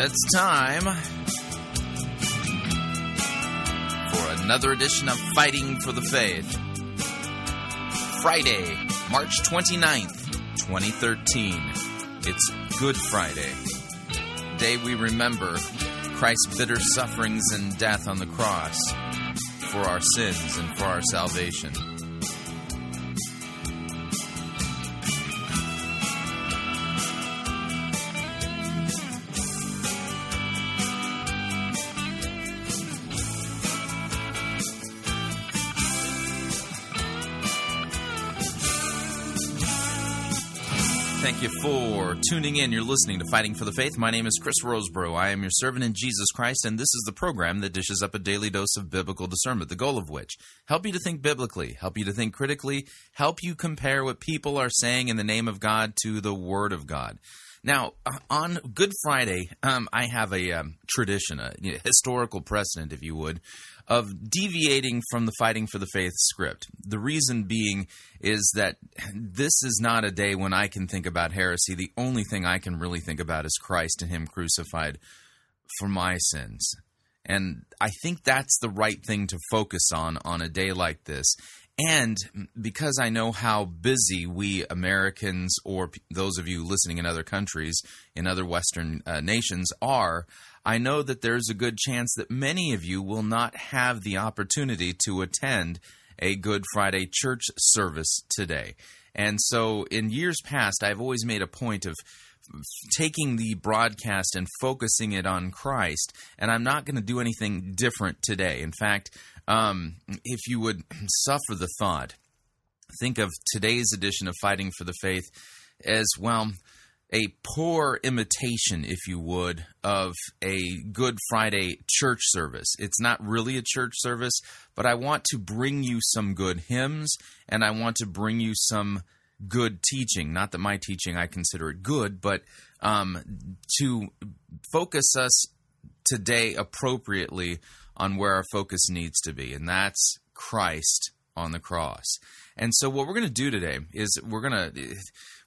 It's time for another edition of Fighting for the Faith. Friday, March 29th, 2013. It's Good Friday. Day we remember Christ's bitter sufferings and death on the cross for our sins and for our salvation. For tuning in. You're listening to Fighting for the Faith. My name is Chris Rosebrough. I am your servant in Jesus Christ, and this is the program that dishes up a daily dose of biblical discernment, the goal of which help you to think biblically, help you to think critically, help you compare what people are saying in the name of God to the Word of God. Now, uh, on Good Friday, um, I have a um, tradition, a you know, historical precedent, if you would, of deviating from the Fighting for the Faith script. The reason being is that this is not a day when I can think about heresy. The only thing I can really think about is Christ and Him crucified for my sins. And I think that's the right thing to focus on on a day like this. And because I know how busy we Americans, or those of you listening in other countries, in other Western uh, nations, are, I know that there's a good chance that many of you will not have the opportunity to attend a Good Friday church service today. And so in years past, I've always made a point of taking the broadcast and focusing it on Christ, and I'm not going to do anything different today. In fact, um, if you would suffer the thought, think of today's edition of Fighting for the Faith as well a poor imitation, if you would, of a Good Friday church service. It's not really a church service, but I want to bring you some good hymns and I want to bring you some good teaching. Not that my teaching I consider it good, but um, to focus us today appropriately on where our focus needs to be, and that's Christ on the cross. And so, what we're going to do today is we're going to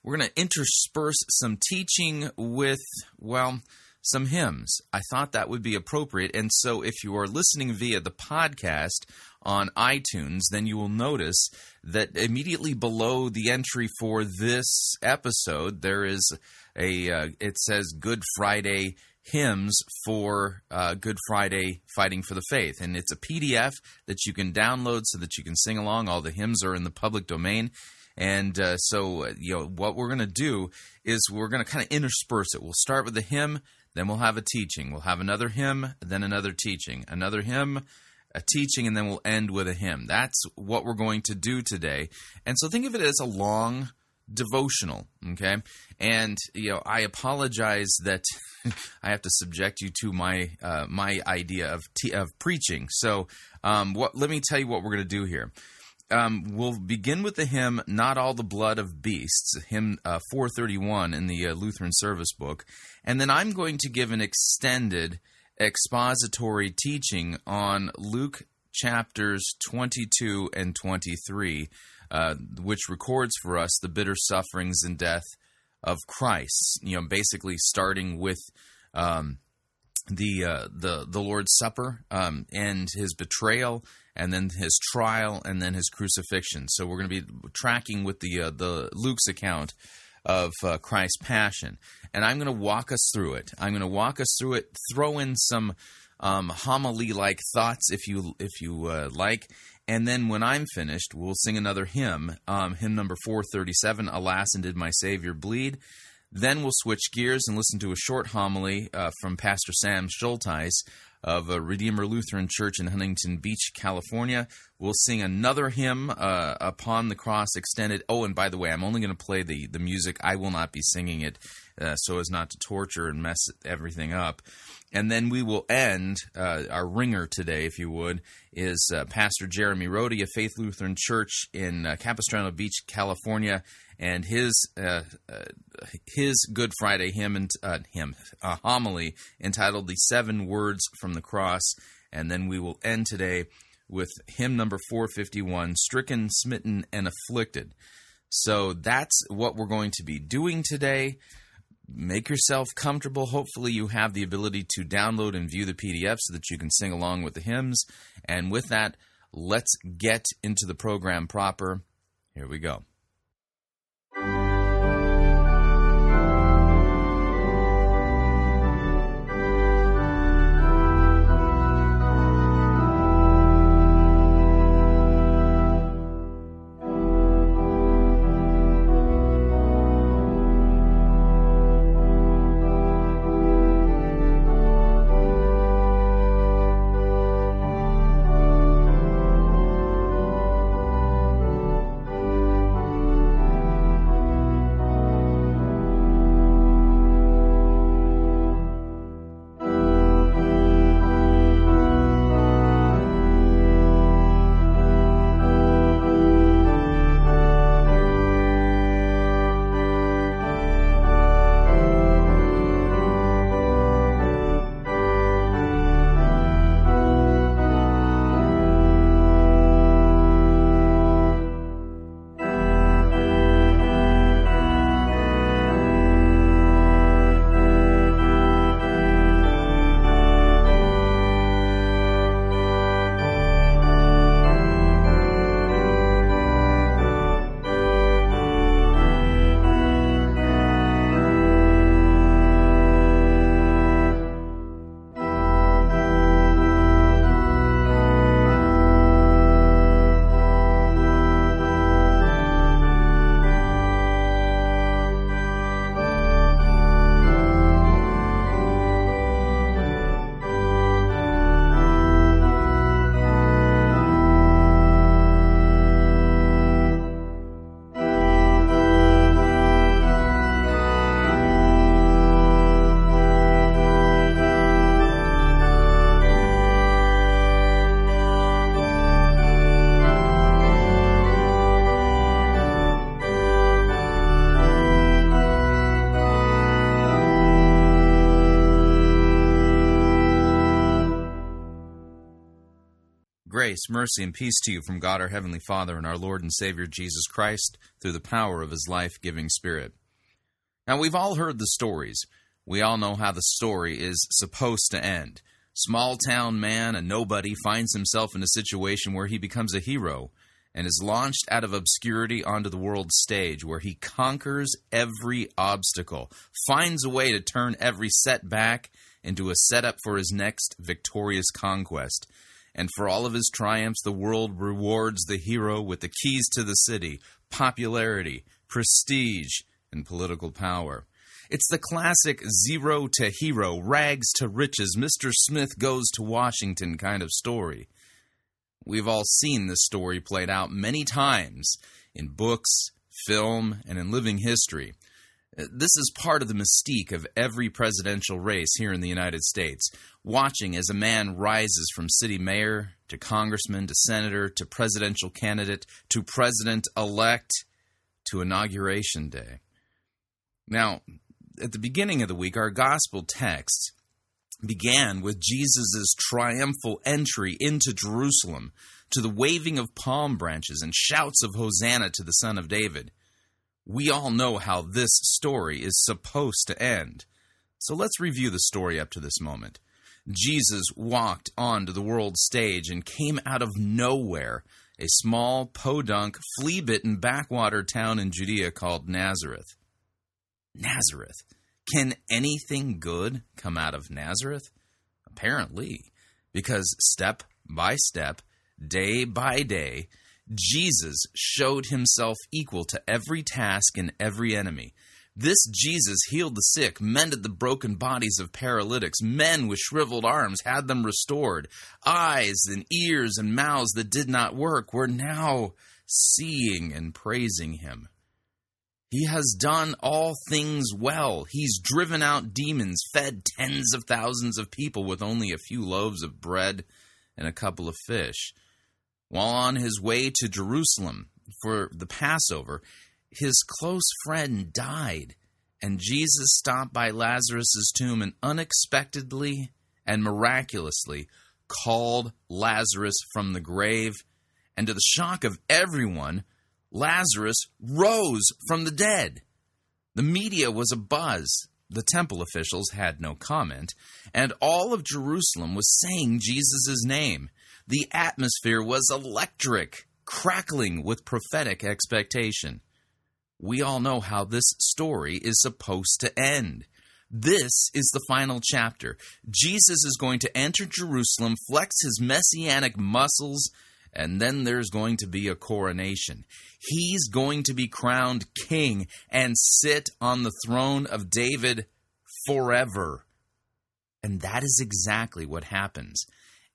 we're going to intersperse some teaching with well some hymns. I thought that would be appropriate. And so, if you are listening via the podcast on iTunes, then you will notice that immediately below the entry for this episode, there is a, uh, it says Good Friday hymns for uh, Good Friday Fighting for the Faith. And it's a PDF that you can download so that you can sing along. All the hymns are in the public domain. And uh, so, uh, you know, what we're going to do is we're going to kind of intersperse it. We'll start with the hymn, then we'll have a teaching. We'll have another hymn, then another teaching. Another hymn, a teaching, and then we'll end with a hymn. That's what we're going to do today. And so think of it as a long devotional, okay? And you know, I apologize that I have to subject you to my uh, my idea of te- of preaching. So, um, what? Let me tell you what we're going to do here. Um, we'll begin with the hymn "Not All the Blood of Beasts," hymn uh, 431 in the uh, Lutheran Service Book, and then I'm going to give an extended expository teaching on Luke chapters 22 and 23, uh, which records for us the bitter sufferings and death of Christ. You know, basically starting with um, the uh, the the Lord's Supper um, and his betrayal, and then his trial, and then his crucifixion. So we're going to be tracking with the uh, the Luke's account of uh, Christ's passion, and I'm going to walk us through it. I'm going to walk us through it. Throw in some um, homily like thoughts if you if you uh, like. And then when I'm finished, we'll sing another hymn, um, hymn number 437, Alas, and Did My Savior Bleed? Then we'll switch gears and listen to a short homily uh, from Pastor Sam Schuldheisz of uh, Redeemer Lutheran Church in Huntington Beach, California. We'll sing another hymn, uh, Upon the Cross Extended. Oh, and by the way, I'm only going to play the, the music. I will not be singing it uh, so as not to torture and mess everything up. And then we will end uh, our ringer today, if you would, is uh, Pastor Jeremy Rhode of Faith Lutheran Church in uh, Capistrano Beach, California, and his uh, uh, his Good Friday hymn and uh, hymn homily entitled "The Seven Words from the Cross." And then we will end today with hymn number 451, "Stricken, Smitten, and Afflicted." So that's what we're going to be doing today make yourself comfortable. Hopefully, you have the ability to download and view the PDF so that you can sing along with the hymns. And with that, let's get into the program proper. Here we go. Grace, mercy, and peace to you from God our Heavenly Father and our Lord and Savior Jesus Christ through the power of His life giving Spirit. Now, we've all heard the stories. We all know how the story is supposed to end. Small town man, a nobody, finds himself in a situation where he becomes a hero and is launched out of obscurity onto the world stage where he conquers every obstacle, finds a way to turn every setback into a setup for his next victorious conquest and for all of his triumphs, the world rewards the hero with the keys to the city, popularity, prestige, and political power. It's the classic zero to hero, rags to riches, Mr. Smith goes to Washington kind of story. We've all seen this story played out many times in books, film, and in living history. Uh, this is part of the mystique of every presidential race here in the United States. Watching as a man rises from city mayor to congressman to senator to presidential candidate to president elect to inauguration day. Now, at the beginning of the week, our gospel text began with Jesus' triumphal entry into Jerusalem to the waving of palm branches and shouts of Hosanna to the Son of David. We all know how this story is supposed to end. So let's review the story up to this moment. Jesus walked onto the world stage and came out of nowhere, a small, podunk, flea bitten backwater town in Judea called Nazareth. Nazareth. Can anything good come out of Nazareth? Apparently, because step by step, day by day, Jesus showed himself equal to every task and every enemy. This Jesus healed the sick, mended the broken bodies of paralytics. Men with shriveled arms had them restored. Eyes and ears and mouths that did not work were now seeing and praising him. He has done all things well. He's driven out demons, fed tens of thousands of people with only a few loaves of bread and a couple of fish. While on his way to Jerusalem for the Passover, his close friend died, and Jesus stopped by Lazarus' tomb and unexpectedly and miraculously called Lazarus from the grave. And to the shock of everyone, Lazarus rose from the dead. The media was abuzz. The temple officials had no comment, and all of Jerusalem was saying Jesus' name. The atmosphere was electric, crackling with prophetic expectation. We all know how this story is supposed to end. This is the final chapter. Jesus is going to enter Jerusalem, flex his messianic muscles, and then there's going to be a coronation. He's going to be crowned king and sit on the throne of David forever. And that is exactly what happens.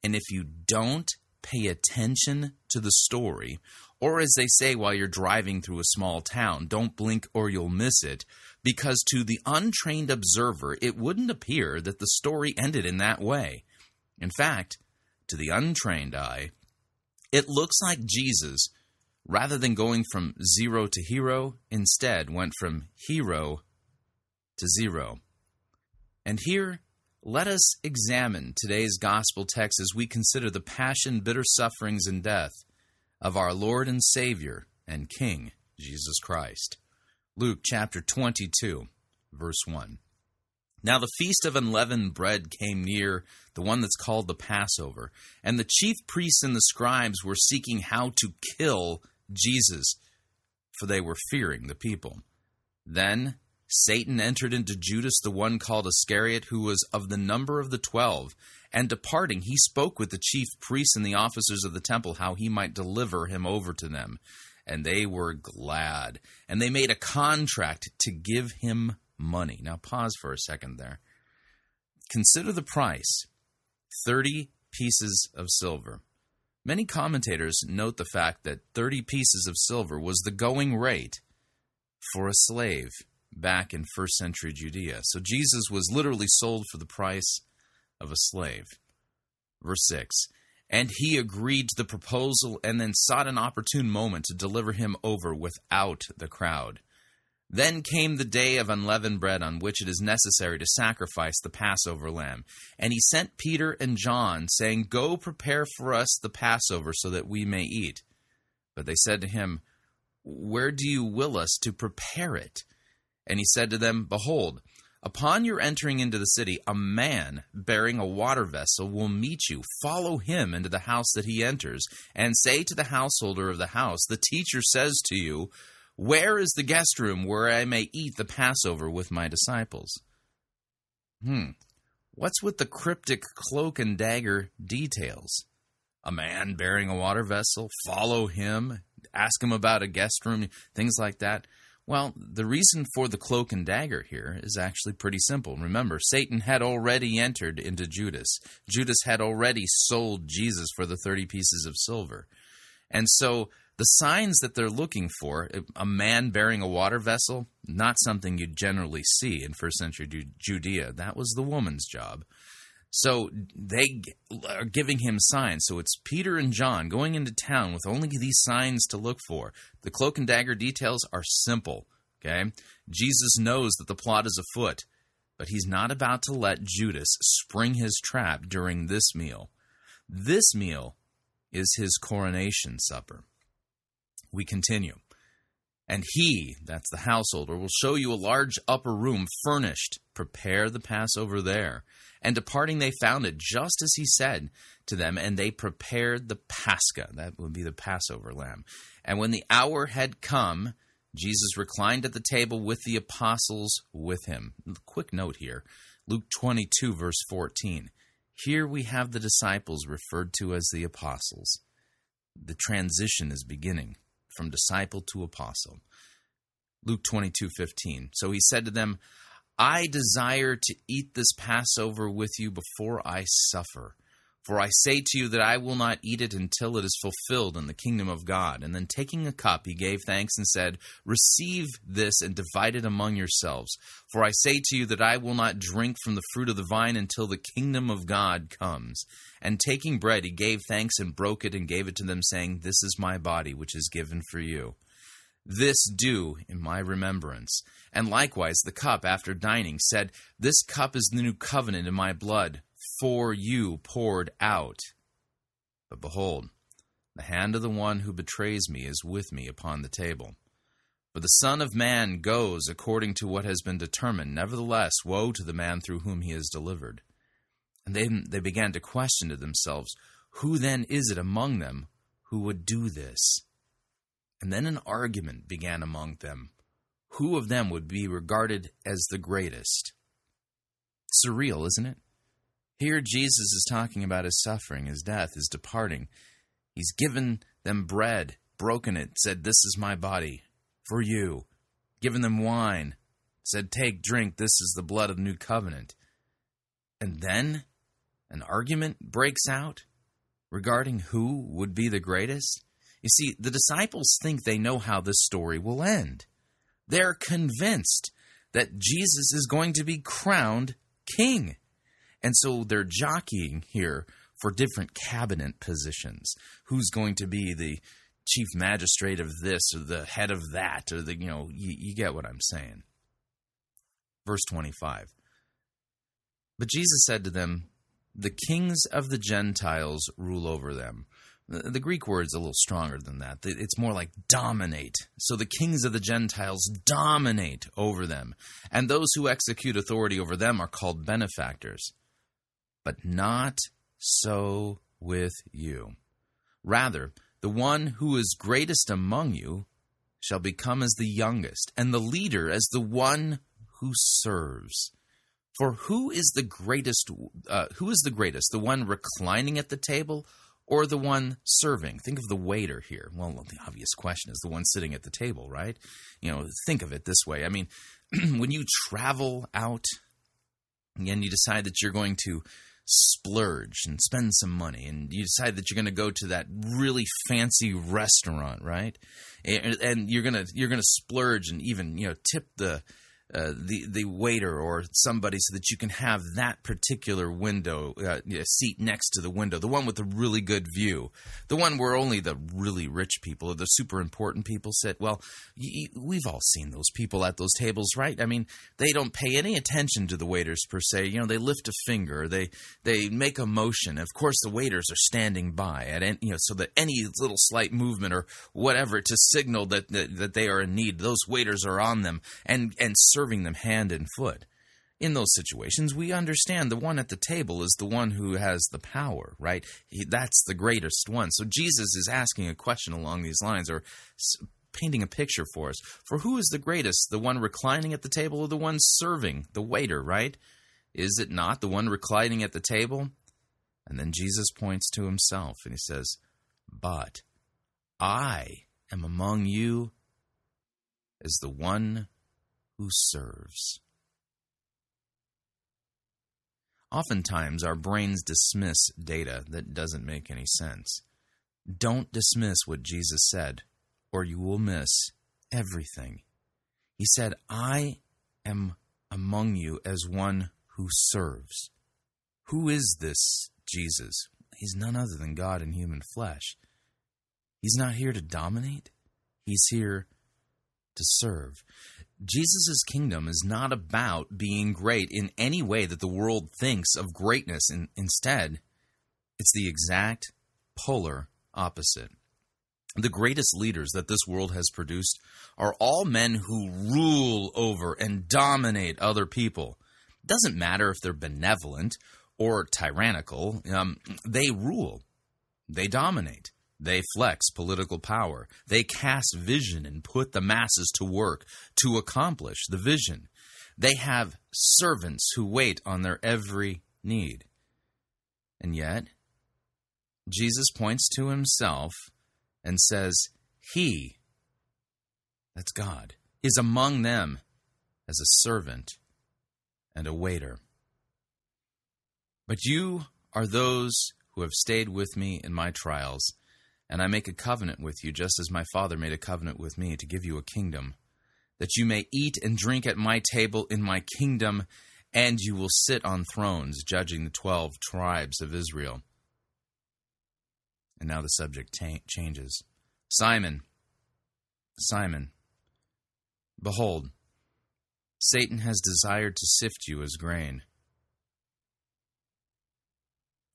And if you don't pay attention to the story, or as they say while you're driving through a small town, don't blink or you'll miss it, because to the untrained observer, it wouldn't appear that the story ended in that way. In fact, to the untrained eye, it looks like Jesus, rather than going from zero to hero, instead went from hero to zero. And here, let us examine today's gospel text as we consider the passion, bitter sufferings, and death of our Lord and Savior and King, Jesus Christ. Luke chapter 22, verse 1. Now the feast of unleavened bread came near, the one that's called the Passover, and the chief priests and the scribes were seeking how to kill Jesus, for they were fearing the people. Then Satan entered into Judas, the one called Iscariot, who was of the number of the twelve. And departing, he spoke with the chief priests and the officers of the temple how he might deliver him over to them. And they were glad. And they made a contract to give him money. Now, pause for a second there. Consider the price 30 pieces of silver. Many commentators note the fact that 30 pieces of silver was the going rate for a slave back in first century Judea. So Jesus was literally sold for the price of a slave. Verse 6 And he agreed to the proposal and then sought an opportune moment to deliver him over without the crowd. Then came the day of unleavened bread on which it is necessary to sacrifice the Passover lamb. And he sent Peter and John, saying, Go prepare for us the Passover so that we may eat. But they said to him, Where do you will us to prepare it? And he said to them, Behold, upon your entering into the city, a man bearing a water vessel will meet you. Follow him into the house that he enters, and say to the householder of the house, The teacher says to you, Where is the guest room where I may eat the Passover with my disciples? Hmm. What's with the cryptic cloak and dagger details? A man bearing a water vessel, follow him, ask him about a guest room, things like that. Well, the reason for the cloak and dagger here is actually pretty simple. Remember, Satan had already entered into Judas. Judas had already sold Jesus for the 30 pieces of silver. And so the signs that they're looking for, a man bearing a water vessel, not something you'd generally see in first century Judea. That was the woman's job. So they are giving him signs. So it's Peter and John going into town with only these signs to look for. The cloak and dagger details are simple. Okay? Jesus knows that the plot is afoot, but he's not about to let Judas spring his trap during this meal. This meal is his coronation supper. We continue. And he, that's the householder, will show you a large upper room furnished. Prepare the Passover there. And departing, they found it just as he said to them, and they prepared the Pascha. That would be the Passover lamb. And when the hour had come, Jesus reclined at the table with the apostles with him. Quick note here Luke 22, verse 14. Here we have the disciples referred to as the apostles. The transition is beginning from disciple to apostle. Luke 22:15. So he said to them, I desire to eat this Passover with you before I suffer. For I say to you that I will not eat it until it is fulfilled in the kingdom of God. And then taking a cup, he gave thanks and said, Receive this and divide it among yourselves. For I say to you that I will not drink from the fruit of the vine until the kingdom of God comes. And taking bread, he gave thanks and broke it and gave it to them, saying, This is my body, which is given for you. This do in my remembrance. And likewise the cup after dining said, This cup is the new covenant in my blood for you poured out. But behold, the hand of the one who betrays me is with me upon the table. But the Son of Man goes according to what has been determined. Nevertheless, woe to the man through whom he is delivered. And then they began to question to themselves, Who then is it among them who would do this? And then an argument began among them. Who of them would be regarded as the greatest? Surreal, isn't it? Here, Jesus is talking about his suffering, his death, his departing. He's given them bread, broken it, said, This is my body for you. Given them wine, said, Take, drink, this is the blood of the new covenant. And then an argument breaks out regarding who would be the greatest. You see, the disciples think they know how this story will end. They're convinced that Jesus is going to be crowned king. And so they're jockeying here for different cabinet positions. Who's going to be the chief magistrate of this or the head of that or the you know you, you get what i'm saying. Verse 25 but jesus said to them the kings of the gentiles rule over them. The, greek word's a little stronger than that. It's more like dominate. So the kings of the gentiles dominate over them. And those who execute authority over them are called benefactors but not so with you rather the one who is greatest among you shall become as the youngest, and the leader as the one who serves. For who is the greatest? Uh, who is the greatest? The one reclining at the table, or the one serving? Think of the waiter here. Well, the obvious question is the one sitting at the table, right? You know, think of it this way. I mean, when you travel out and you decide that you're going to splurge and spend some money and you decide that you're going to go to that really fancy restaurant right? And, and you're going to you're going to splurge and even you know tip the uh, the the waiter or somebody so that you can have that particular window uh, seat next to the window, the one with the really good view, the one where only the really rich people or the super important people sit. Well, y- we've all seen those people at those tables, right? I mean, they don't pay any attention to the waiters per se. You know, they lift a finger, they they make a motion. Of course, the waiters are standing by at any, you know so that any little slight movement or whatever to signal that, that that they are in need, those waiters are on them and and serving them hand and foot. In those situations, we understand the one at the table is the one who has the power, right? He, that's the greatest one. So Jesus is asking a question along these lines or painting a picture for us. For who is the greatest, the one reclining at the table or the one serving, the waiter, right? Is it not the one reclining at the table? And then Jesus points to himself and he says, But I am among you as the one who serves. Oftentimes, our brains dismiss data that doesn't make any sense. Don't dismiss what Jesus said, or you will miss everything. He said, I am among you as one who serves. Who is this Jesus? He's none other than God in human flesh. He's not here to dominate, He's here to serve. Jesus' kingdom is not about being great in any way that the world thinks of greatness. In, instead, it's the exact polar opposite. The greatest leaders that this world has produced are all men who rule over and dominate other people. It doesn't matter if they're benevolent or tyrannical, um, they rule, they dominate. They flex political power. They cast vision and put the masses to work to accomplish the vision. They have servants who wait on their every need. And yet, Jesus points to himself and says, He, that's God, is among them as a servant and a waiter. But you are those who have stayed with me in my trials and I make a covenant with you, just as my Father made a covenant with me, to give you a kingdom, that you may eat and drink at my table in my kingdom, and you will sit on thrones, judging the twelve tribes of Israel. And now the subject ta- changes. Simon, Simon, behold, Satan has desired to sift you as grain.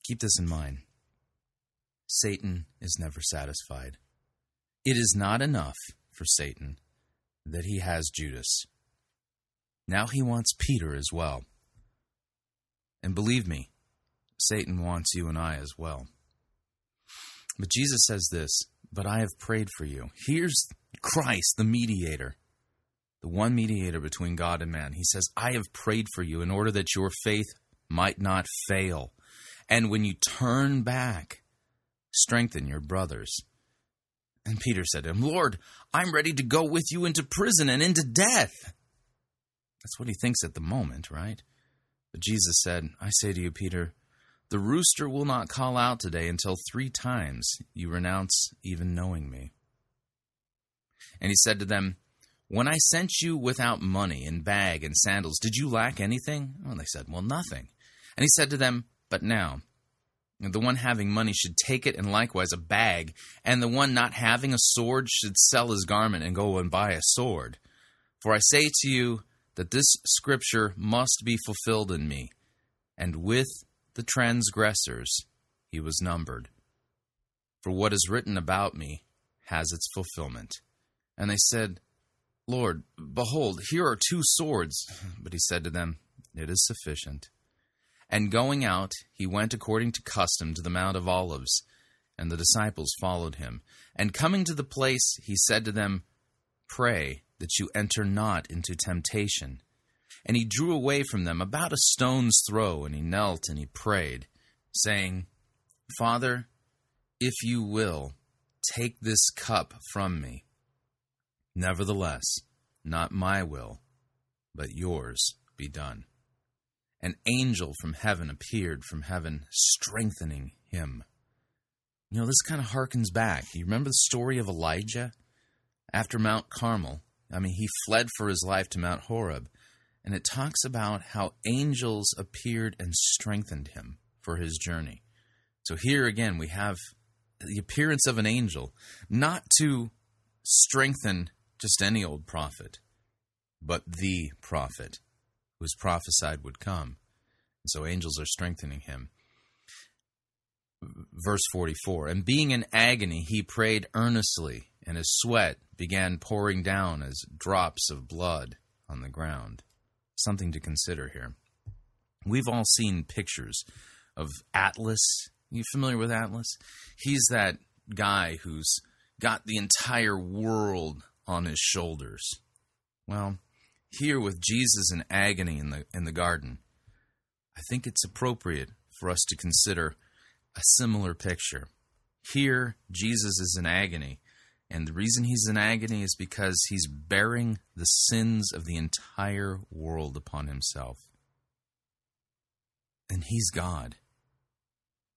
Keep this in mind. Satan is never satisfied. It is not enough for Satan that he has Judas. Now he wants Peter as well. And believe me, Satan wants you and I as well. But Jesus says this, but I have prayed for you. Here's Christ, the mediator, the one mediator between God and man. He says, I have prayed for you in order that your faith might not fail. And when you turn back, strengthen your brothers. And Peter said to him, Lord, I'm ready to go with you into prison and into death. That's what he thinks at the moment, right? But Jesus said, I say to you, Peter, the rooster will not call out today until three times you renounce even knowing me. And he said to them, When I sent you without money and bag and sandals, did you lack anything? Well, they said, Well, nothing. And he said to them, But now, the one having money should take it and likewise a bag, and the one not having a sword should sell his garment and go and buy a sword. For I say to you that this scripture must be fulfilled in me. And with the transgressors he was numbered. For what is written about me has its fulfillment. And they said, Lord, behold, here are two swords. But he said to them, It is sufficient. And going out, he went according to custom to the Mount of Olives, and the disciples followed him. And coming to the place, he said to them, Pray that you enter not into temptation. And he drew away from them about a stone's throw, and he knelt and he prayed, saying, Father, if you will, take this cup from me. Nevertheless, not my will, but yours be done an angel from heaven appeared from heaven, strengthening him. You know, this kind of harkens back. You remember the story of Elijah? After Mount Carmel, I mean, he fled for his life to Mount Horeb, and it talks about how angels appeared and strengthened him for his journey. So here again, we have the appearance of an angel, not to strengthen just any old prophet, but the prophet was prophesied would come. And so angels are strengthening him. Verse 44 And being in agony, he prayed earnestly, and his sweat began pouring down as drops of blood on the ground. Something to consider here. We've all seen pictures of Atlas. You familiar with Atlas? He's that guy who's got the entire world on his shoulders. Well, here with Jesus in agony in the in the garden, I think it's appropriate for us to consider a similar picture. Here, Jesus is in agony, and the reason he's in agony is because he's bearing the sins of the entire world upon himself. And he's God.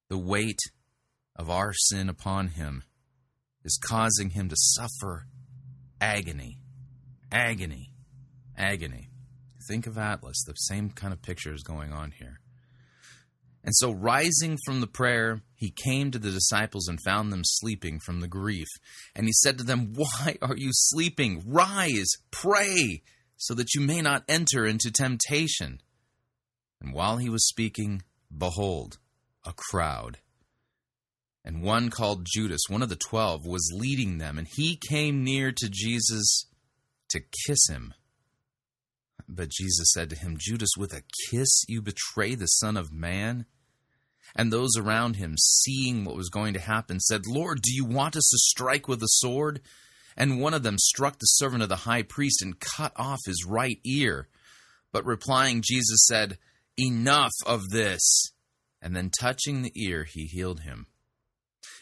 The weight of our sin upon him is causing him to suffer agony, agony, agony. Think of Atlas. The same kind of picture is going on here. And so, rising from the prayer, he came to the disciples and found them sleeping from the grief. And he said to them, Why are you sleeping? Rise, pray, so that you may not enter into temptation. And while he was speaking, behold, a crowd. And one called Judas, one of the twelve, was leading them, and he came near to Jesus to kiss him. But Jesus said to him, Judas, with a kiss you betray the Son of Man? And those around him, seeing what was going to happen, said, Lord, do you want us to strike with a sword? And one of them struck the servant of the high priest and cut off his right ear. But replying, Jesus said, Enough of this. And then touching the ear, he healed him.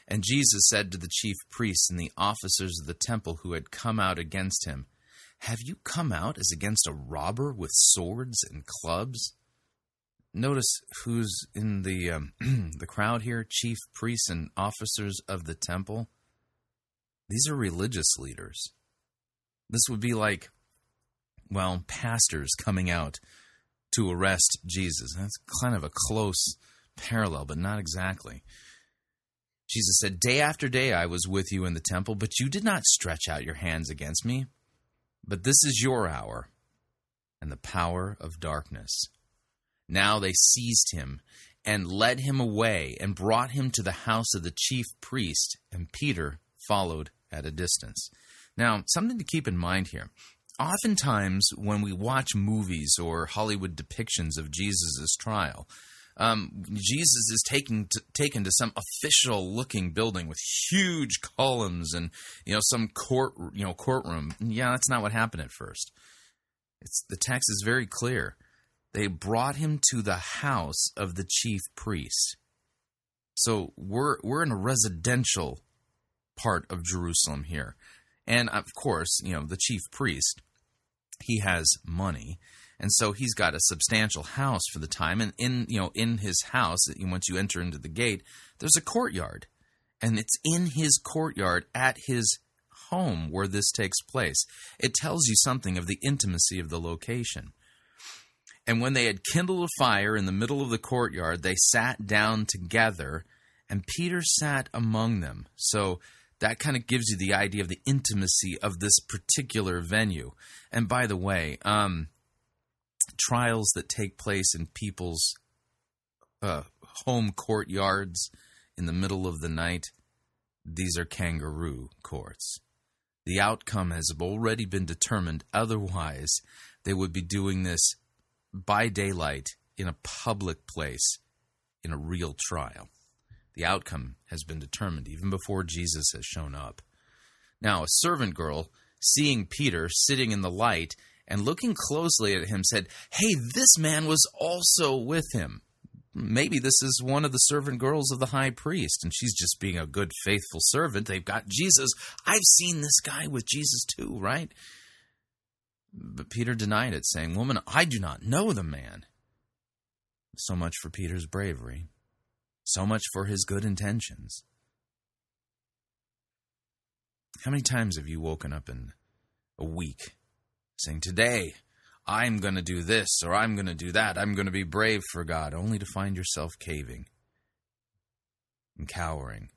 And Jesus said to the chief priests and the officers of the temple who had come out against him, have you come out as against a robber with swords and clubs? Notice who's in the um, the crowd here: chief priests and officers of the temple. These are religious leaders. This would be like, well, pastors coming out to arrest Jesus. That's kind of a close parallel, but not exactly. Jesus said, Day after day I was with you in the temple, but you did not stretch out your hands against me. But this is your hour and the power of darkness. Now they seized him and led him away and brought him to the house of the chief priest, and Peter followed at a distance. Now, something to keep in mind here. oftentimes when we watch movies or Hollywood depictions of Jesus' trial, um, Jesus is taken to, taken to some official looking building with huge columns and you know some court you know courtroom. Yeah, that's not what happened at first. It's the text is very clear. They brought him to the house of the chief priest. So we're we're in a residential part of Jerusalem here. And of course, you know, the chief priest, he has money. And so he's got a substantial house for the time. And in, you know, in his house, once you enter into the gate, there's a courtyard. And it's in his courtyard at his home where this takes place. It tells you something of the intimacy of the location. And when they had kindled a fire in the middle of the courtyard, they sat down together, and Peter sat among them. So that kind of gives you the idea of the intimacy of this particular venue. And by the way, um, trials that take place in people's uh, home courtyards in the middle of the night, these are kangaroo courts. The outcome has already been determined. Otherwise, they would be doing this by daylight in a public place in a real trial. The outcome has been determined even before Jesus has shown up. Now, a servant girl, seeing Peter sitting in the light and looking closely at him, said, Hey, this man was also with him. Maybe this is one of the servant girls of the high priest, and she's just being a good, faithful servant. They've got Jesus. I've seen this guy with Jesus too, right? But Peter denied it, saying, Woman, I do not know the man. So much for Peter's bravery. So much for his good intentions. How many times have you woken up in a week saying, Today, I'm going to do this or I'm going to do that. I'm going to be brave for God, only to find yourself caving and cowering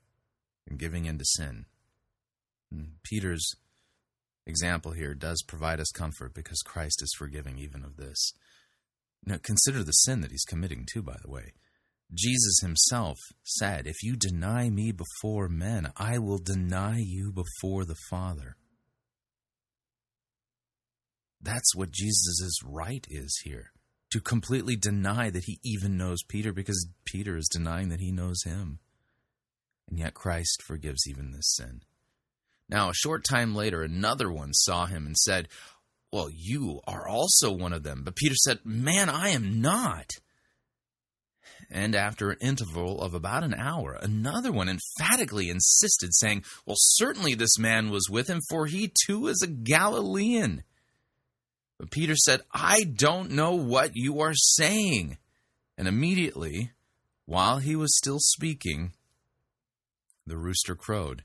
and giving in to sin? And Peter's example here does provide us comfort because Christ is forgiving even of this. Now, consider the sin that he's committing, too, by the way. Jesus himself said, If you deny me before men, I will deny you before the Father. That's what Jesus' right is here to completely deny that he even knows Peter because Peter is denying that he knows him. And yet Christ forgives even this sin. Now, a short time later, another one saw him and said, Well, you are also one of them. But Peter said, Man, I am not. And after an interval of about an hour, another one emphatically insisted, saying, Well, certainly this man was with him, for he too is a Galilean. But Peter said, I don't know what you are saying. And immediately, while he was still speaking, the rooster crowed.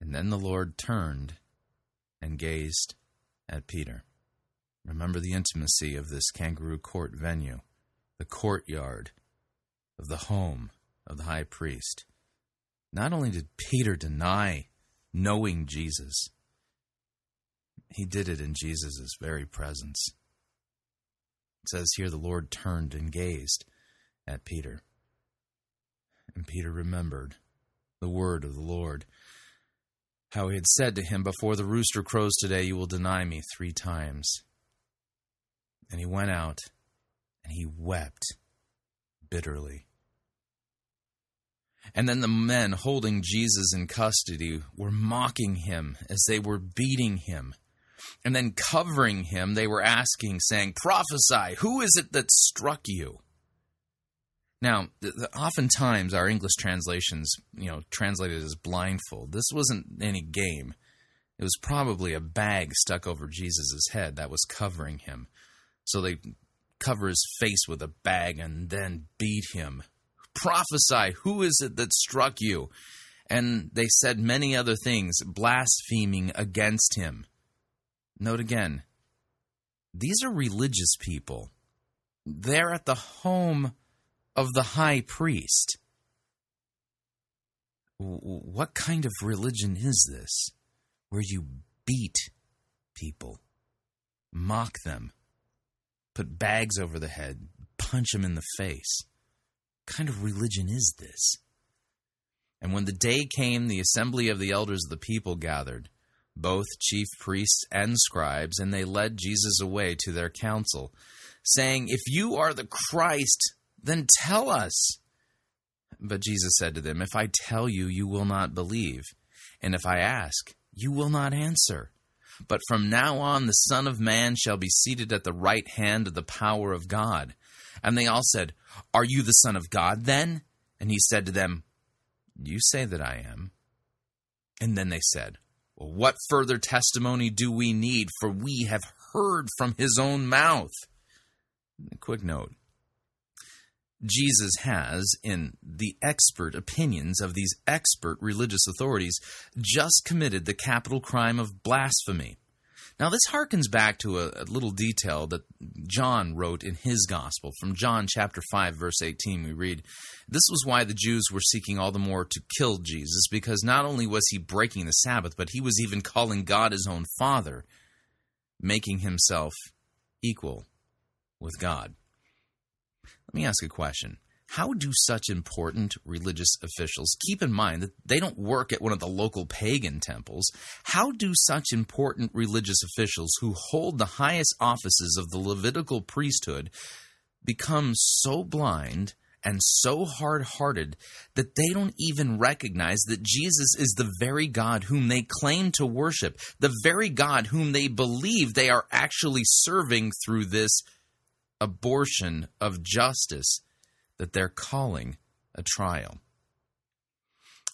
And then the Lord turned and gazed at Peter. Remember the intimacy of this kangaroo court venue, the courtyard of the home of the high priest. Not only did Peter deny knowing Jesus, he did it in Jesus' very presence. It says here the Lord turned and gazed at Peter. And Peter remembered the word of the Lord how he had said to him, Before the rooster crows today, you will deny me three times. And he went out and he wept bitterly. And then the men holding Jesus in custody were mocking him as they were beating him. And then covering him, they were asking, saying, Prophesy, who is it that struck you? Now, oftentimes our English translations, you know, translated as blindfold. This wasn't any game. It was probably a bag stuck over Jesus' head that was covering him. So they cover his face with a bag and then beat him. Prophesy, who is it that struck you? And they said many other things, blaspheming against him. Note again, these are religious people. They're at the home of the high priest. What kind of religion is this where you beat people, mock them, put bags over the head, punch them in the face? What kind of religion is this? And when the day came, the assembly of the elders of the people gathered. Both chief priests and scribes, and they led Jesus away to their council, saying, If you are the Christ, then tell us. But Jesus said to them, If I tell you, you will not believe, and if I ask, you will not answer. But from now on, the Son of Man shall be seated at the right hand of the power of God. And they all said, Are you the Son of God then? And he said to them, You say that I am. And then they said, What further testimony do we need? For we have heard from his own mouth. A quick note Jesus has, in the expert opinions of these expert religious authorities, just committed the capital crime of blasphemy. Now, this harkens back to a, a, little detail that John wrote in his gospel. From John chapter 5, verse 18, we read, This was why the Jews were seeking all the more to kill Jesus, because not only was he breaking the Sabbath, but he was even calling God his own Father, making himself equal with God. Let me ask a question. How do such important religious officials, keep in mind that they don't work at one of the local pagan temples, how do such important religious officials who hold the highest offices of the Levitical priesthood become so blind and so hard hearted that they don't even recognize that Jesus is the very God whom they claim to worship, the very God whom they believe they are actually serving through this abortion of justice that they're calling a trial.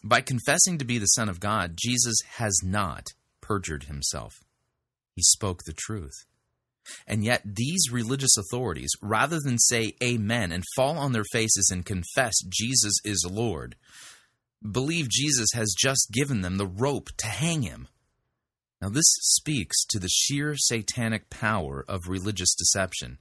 By confessing to be the Son of God, Jesus has not perjured himself. He spoke the truth. And yet, these religious authorities, rather than say amen and fall on their faces and confess Jesus is Lord, believe Jesus has just given them the rope to hang him. Now, this speaks to the sheer satanic power of religious deception.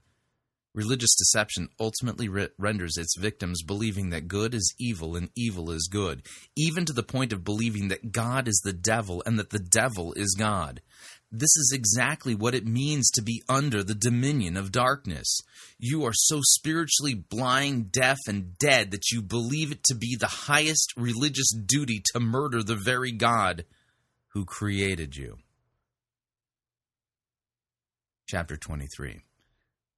Religious deception ultimately re- renders its victims believing that good is evil and evil is good, even to the point of believing that God is the devil and that the devil is God. This is exactly what it means to be under the dominion of darkness. You are so spiritually blind, deaf, and dead that you believe it to be the highest religious duty to murder the very God who created you. Chapter 23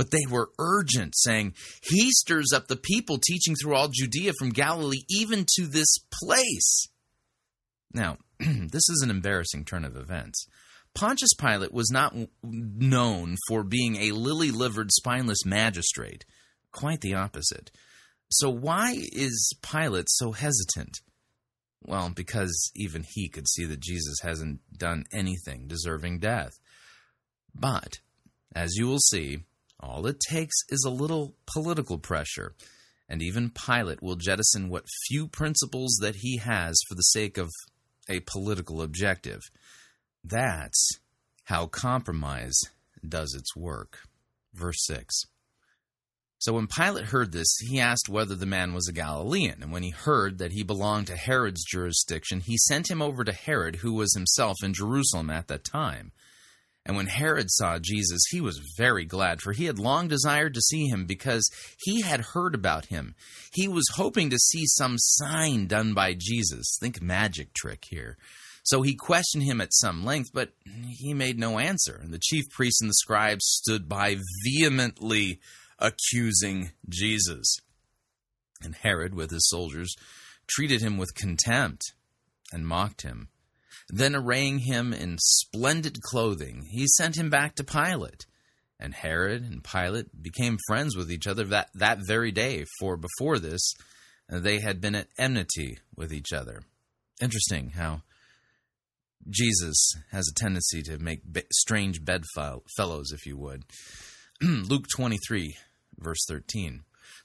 But they were urgent, saying, He stirs up the people, teaching through all Judea from Galilee even to this place. Now, this is an embarrassing turn of events. Pontius Pilate was not known for being a lily livered, spineless magistrate. Quite the opposite. So, why is Pilate so hesitant? Well, because even he could see that Jesus hasn't done anything deserving death. But, as you will see, all it takes is a little political pressure, and even Pilate will jettison what few principles that he has for the sake of a political objective. That's how compromise does its work. Verse 6. So when Pilate heard this, he asked whether the man was a Galilean, and when he heard that he belonged to Herod's jurisdiction, he sent him over to Herod, who was himself in Jerusalem at that time. And when Herod saw Jesus, he was very glad, for he had long desired to see him because he had heard about him. He was hoping to see some sign done by Jesus. Think magic trick here. So he questioned him at some length, but he made no answer. And the chief priests and the scribes stood by vehemently accusing Jesus. And Herod, with his soldiers, treated him with contempt and mocked him. Then, arraying him in splendid clothing, he sent him back to Pilate. And Herod and Pilate became friends with each other that, that very day, for before this, uh, they had been at enmity with each other. Interesting how Jesus has a tendency to make strange bedfellows, if you would. Luke 23, verse 13.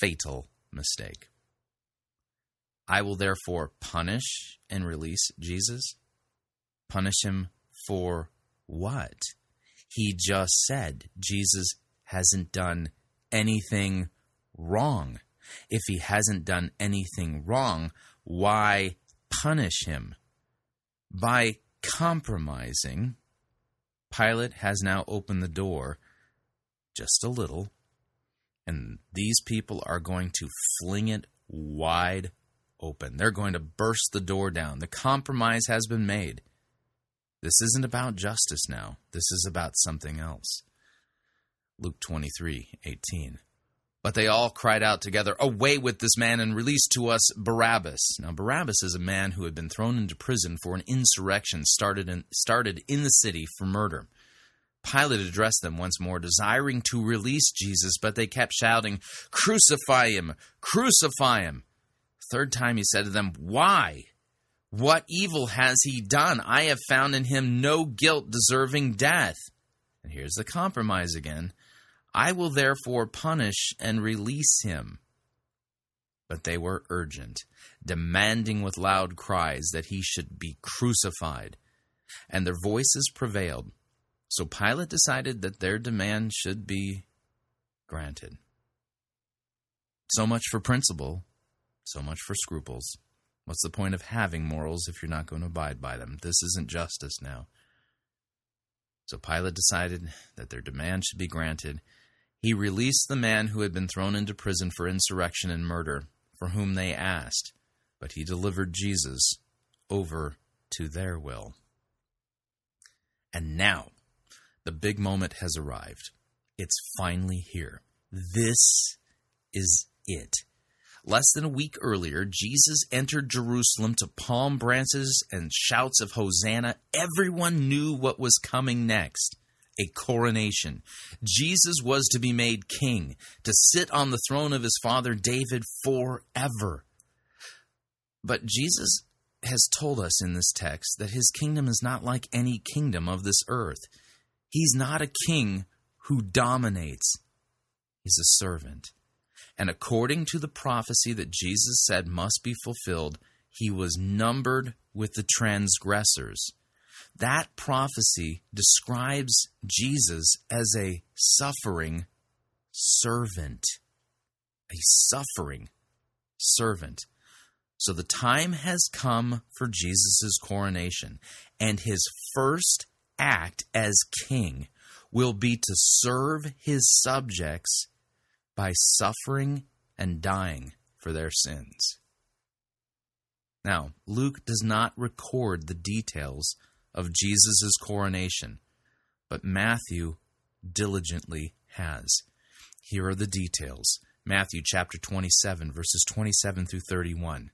fatal mistake. I will therefore punish and release Jesus. Punish him for what? He just said Jesus hasn't done anything wrong. If he hasn't done anything wrong, why punish him? By compromising, Pilate has now opened the door just a little, and these people are going to fling it wide open. They're going to burst the door down. The compromise has been made. This isn't about justice now. This is about something else. Luke 23 18. But they all cried out together, Away with this man and release to us Barabbas. Now, Barabbas is a man who had been thrown into prison for an insurrection started in, started in the city for murder. Pilate addressed them once more, desiring to release Jesus, but they kept shouting, Crucify him! Crucify him! Third time he said to them, Why? What evil has he done? I have found in him no guilt deserving death. And here's the compromise again I will therefore punish and release him. But they were urgent, demanding with loud cries that he should be crucified. And their voices prevailed. So Pilate decided that their demand should be granted. So much for principle, so much for scruples. What's the point of having morals if you're not going to abide by them? This isn't justice now. So Pilate decided that their demand should be granted. He released the man who had been thrown into prison for insurrection and murder, for whom they asked, but he delivered Jesus over to their will. And now, the big moment has arrived. It's finally here. This is it. Less than a week earlier, Jesus entered Jerusalem to palm branches and shouts of Hosanna. Everyone knew what was coming next a coronation. Jesus was to be made king, to sit on the throne of his father David forever. But Jesus has told us in this text that his kingdom is not like any kingdom of this earth. He's not a king who dominates, he's a servant. And according to the prophecy that Jesus said must be fulfilled, he was numbered with the transgressors. That prophecy describes Jesus as a suffering servant. A suffering servant. So the time has come for Jesus' coronation, and his first act as king will be to serve his subjects by suffering and dying for their sins. Now, Luke does not record the details of Jesus' coronation, but Matthew diligently has. Here are the details. Matthew chapter 27, verses 27 through 31.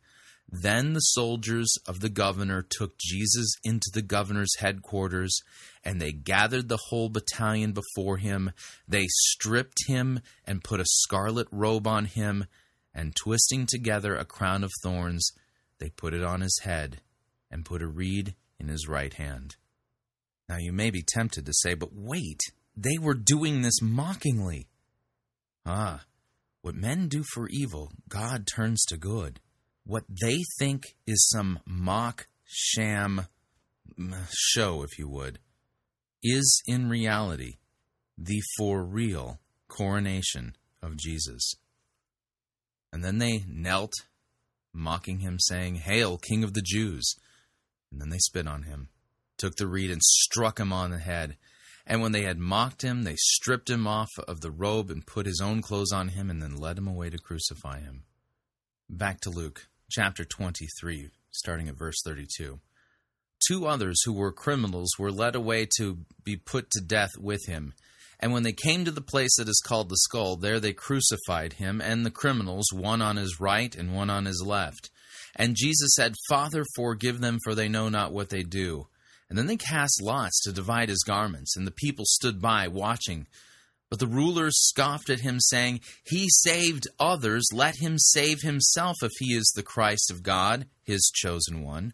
Then the soldiers of the governor took Jesus into the governor's headquarters, and they gathered the whole battalion before him. They stripped him and put a scarlet robe on him, and twisting together a crown of thorns, they put it on his head and put a reed in his right hand. Now you may be tempted to say, but wait, they were doing this mockingly. Ah, what men do for evil, God turns to good what they think is some mock sham mm, show, if you would, is in reality the for real coronation of Jesus. And then they knelt, mocking him, saying, Hail, King of the Jews! And then they spit on him, took the reed, and struck him on the head. And when they had mocked him, they stripped him off of the robe and put his own clothes on him, and then led him away to crucify him. Back to Luke chapter 23, starting at verse 32. Two others who were criminals were led away to be put to death with him. And when they came to the place that is called the skull, there they crucified him and the criminals, one on his right and one on his left. And Jesus said, Father, forgive them, for they know not what they do. And then they cast lots to divide his garments, and the people stood by, watching. But the rulers scoffed at him, saying, He saved others, let him save himself if he is the Christ of God, his chosen one.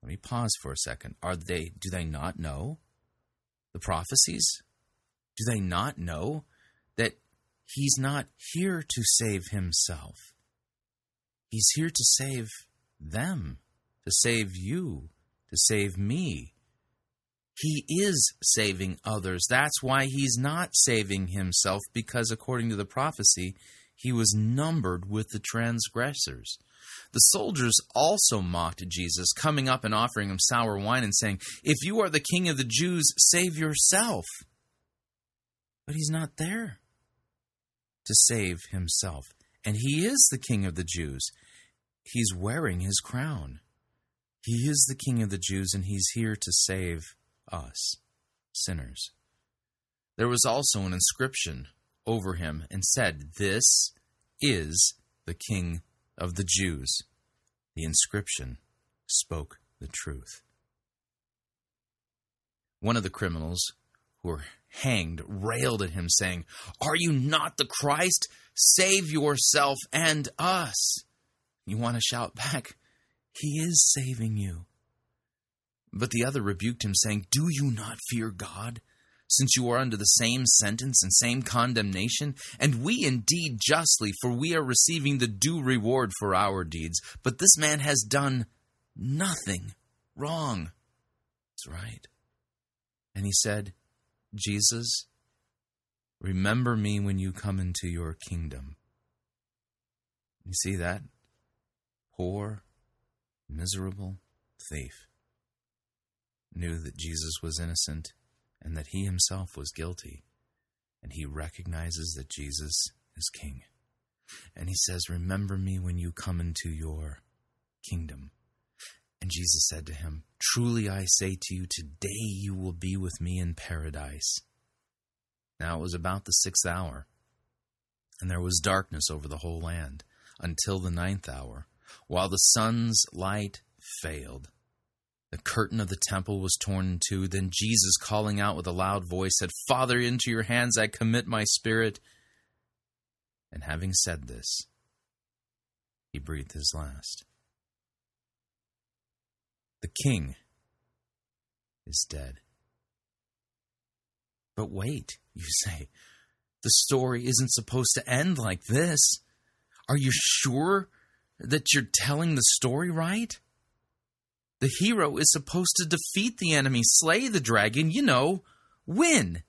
Let me pause for a second. Are they do they not know the prophecies? Do they not know that he's not here to save himself? He's here to save them, to save you, to save me. He is saving others. That's why he's not saving himself, because according to the prophecy, he was numbered with the transgressors. The soldiers also mocked Jesus, coming up and offering him sour wine and saying, If you are the king of the Jews, save yourself. But he's not there to save himself. And he is the king of the Jews. He's wearing his crown. He is the king of the Jews, and he's here to save us, sinners. There was also an inscription over him and said, This is the king of the Jews. The inscription spoke the truth. One of the criminals who were hanged railed at him, saying, Are you not the Christ? Save yourself and us. You want to shout back, He is saving you. But the other rebuked him, saying, Do you not fear God? Since you are under the same sentence and same condemnation, and we indeed justly, for we are receiving the due reward for our deeds. But this man has done nothing wrong. That's right. And he said, Jesus, remember me when you come into your kingdom. You see that? Poor, miserable thief knew that Jesus was innocent and that he himself was guilty, and he recognizes that Jesus is king. And he says, Remember me when you come into your kingdom. And Jesus said to him, Truly I say to you, today you will be with me in paradise. Now it was about the sixth hour, and there was darkness over the whole land until the ninth hour, while the sun's light failed. The curtain of the temple was torn in two. Then Jesus, calling out with a loud voice, said, Father, into your hands I commit my spirit. And having said this, he breathed his last. The king is dead. But wait, you say, the story isn't supposed to end like this. Are you sure that you're telling the story right? The hero is supposed to defeat the enemy, slay the dragon, you know, win,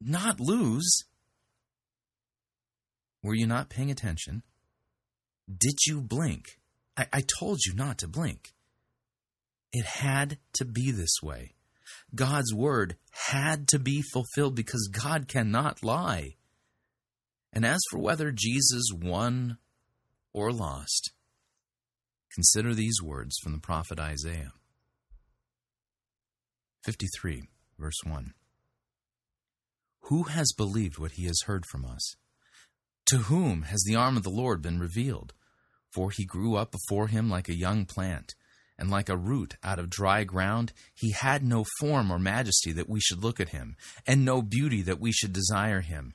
not lose. Were you not paying attention? Did you blink? I, I told you not to blink. It had to be this way. God's word had to be fulfilled because God cannot lie. And as for whether Jesus won or lost, Consider these words from the prophet Isaiah 53, verse 1. Who has believed what he has heard from us? To whom has the arm of the Lord been revealed? For he grew up before him like a young plant, and like a root out of dry ground. He had no form or majesty that we should look at him, and no beauty that we should desire him.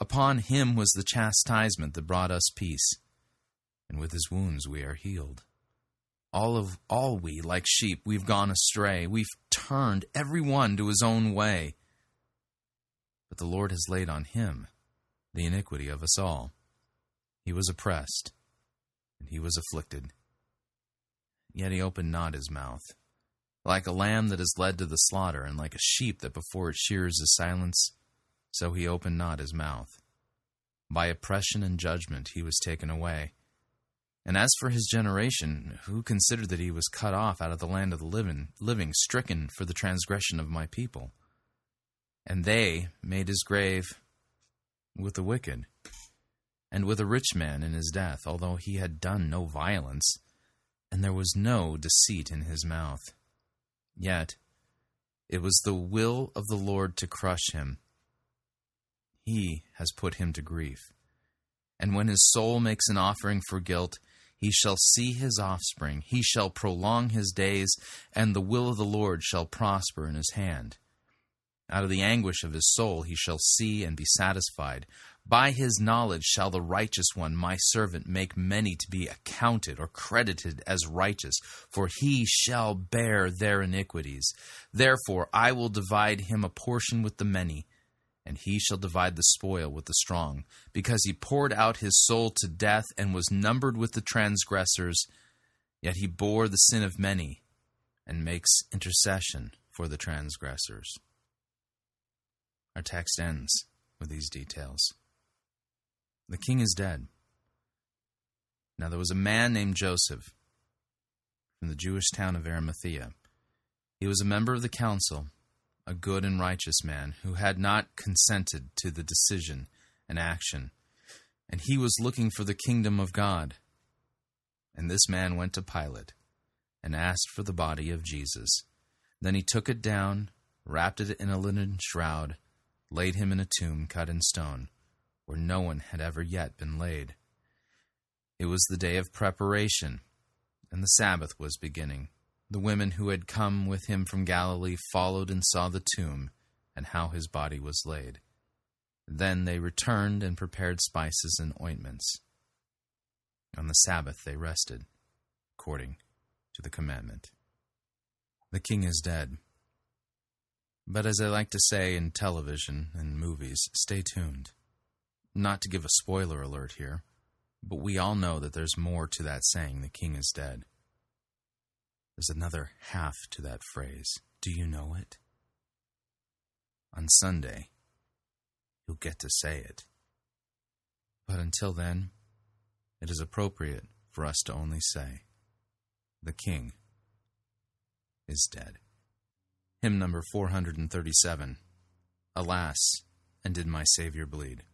Upon him was the chastisement that brought us peace, and with his wounds we are healed. All of all we, like sheep, we've gone astray. We've turned every one to his own way. But the Lord has laid on him the iniquity of us all. He was oppressed, and he was afflicted. Yet he opened not his mouth. Like a lamb that is led to the slaughter, and like a sheep that before its shears is silenced, so he opened not his mouth. By oppression and judgment he was taken away. And as for his generation, who considered that he was cut off out of the land of the living, living, stricken for the transgression of my people? And they made his grave with the wicked, and with a rich man in his death, although he had done no violence, and there was no deceit in his mouth. Yet it was the will of the Lord to crush him. He has put him to grief. And when his soul makes an offering for guilt, he shall see his offspring, he shall prolong his days, and the will of the Lord shall prosper in his hand. Out of the anguish of his soul he shall see and be satisfied. By his knowledge shall the righteous one, my servant, make many to be accounted or credited as righteous, for he shall bear their iniquities. Therefore I will divide him a portion with the many, and he shall divide the spoil with the strong, because he poured out his soul to death and was numbered with the transgressors, yet he bore the sin of many and makes intercession for the transgressors. Our text ends with these details. The king is dead. Now there was a man named Joseph from the Jewish town of Arimathea. He was a member of the council, a good and righteous man who had not consented to the decision and action, and he was looking for the kingdom of God. And this man went to Pilate and asked for the body of Jesus. Then he took it down, wrapped it in a linen shroud, laid him in a tomb cut in stone, where no one had ever yet been laid. It was the day of preparation, and the Sabbath was beginning. The women who had come with him from Galilee followed and saw the tomb and how his body was laid. Then they returned and prepared spices and ointments. On the Sabbath they rested, according to the commandment. The king is dead. But as I like to say in television and movies, stay tuned. Not to give a spoiler alert here, but we all know that there's more to that saying, the king is dead. There's another half to that phrase. Do you know it? On Sunday, you'll get to say it. But until then, it is appropriate for us to only say, The King is dead. Hymn number 437 Alas, and did my Savior bleed?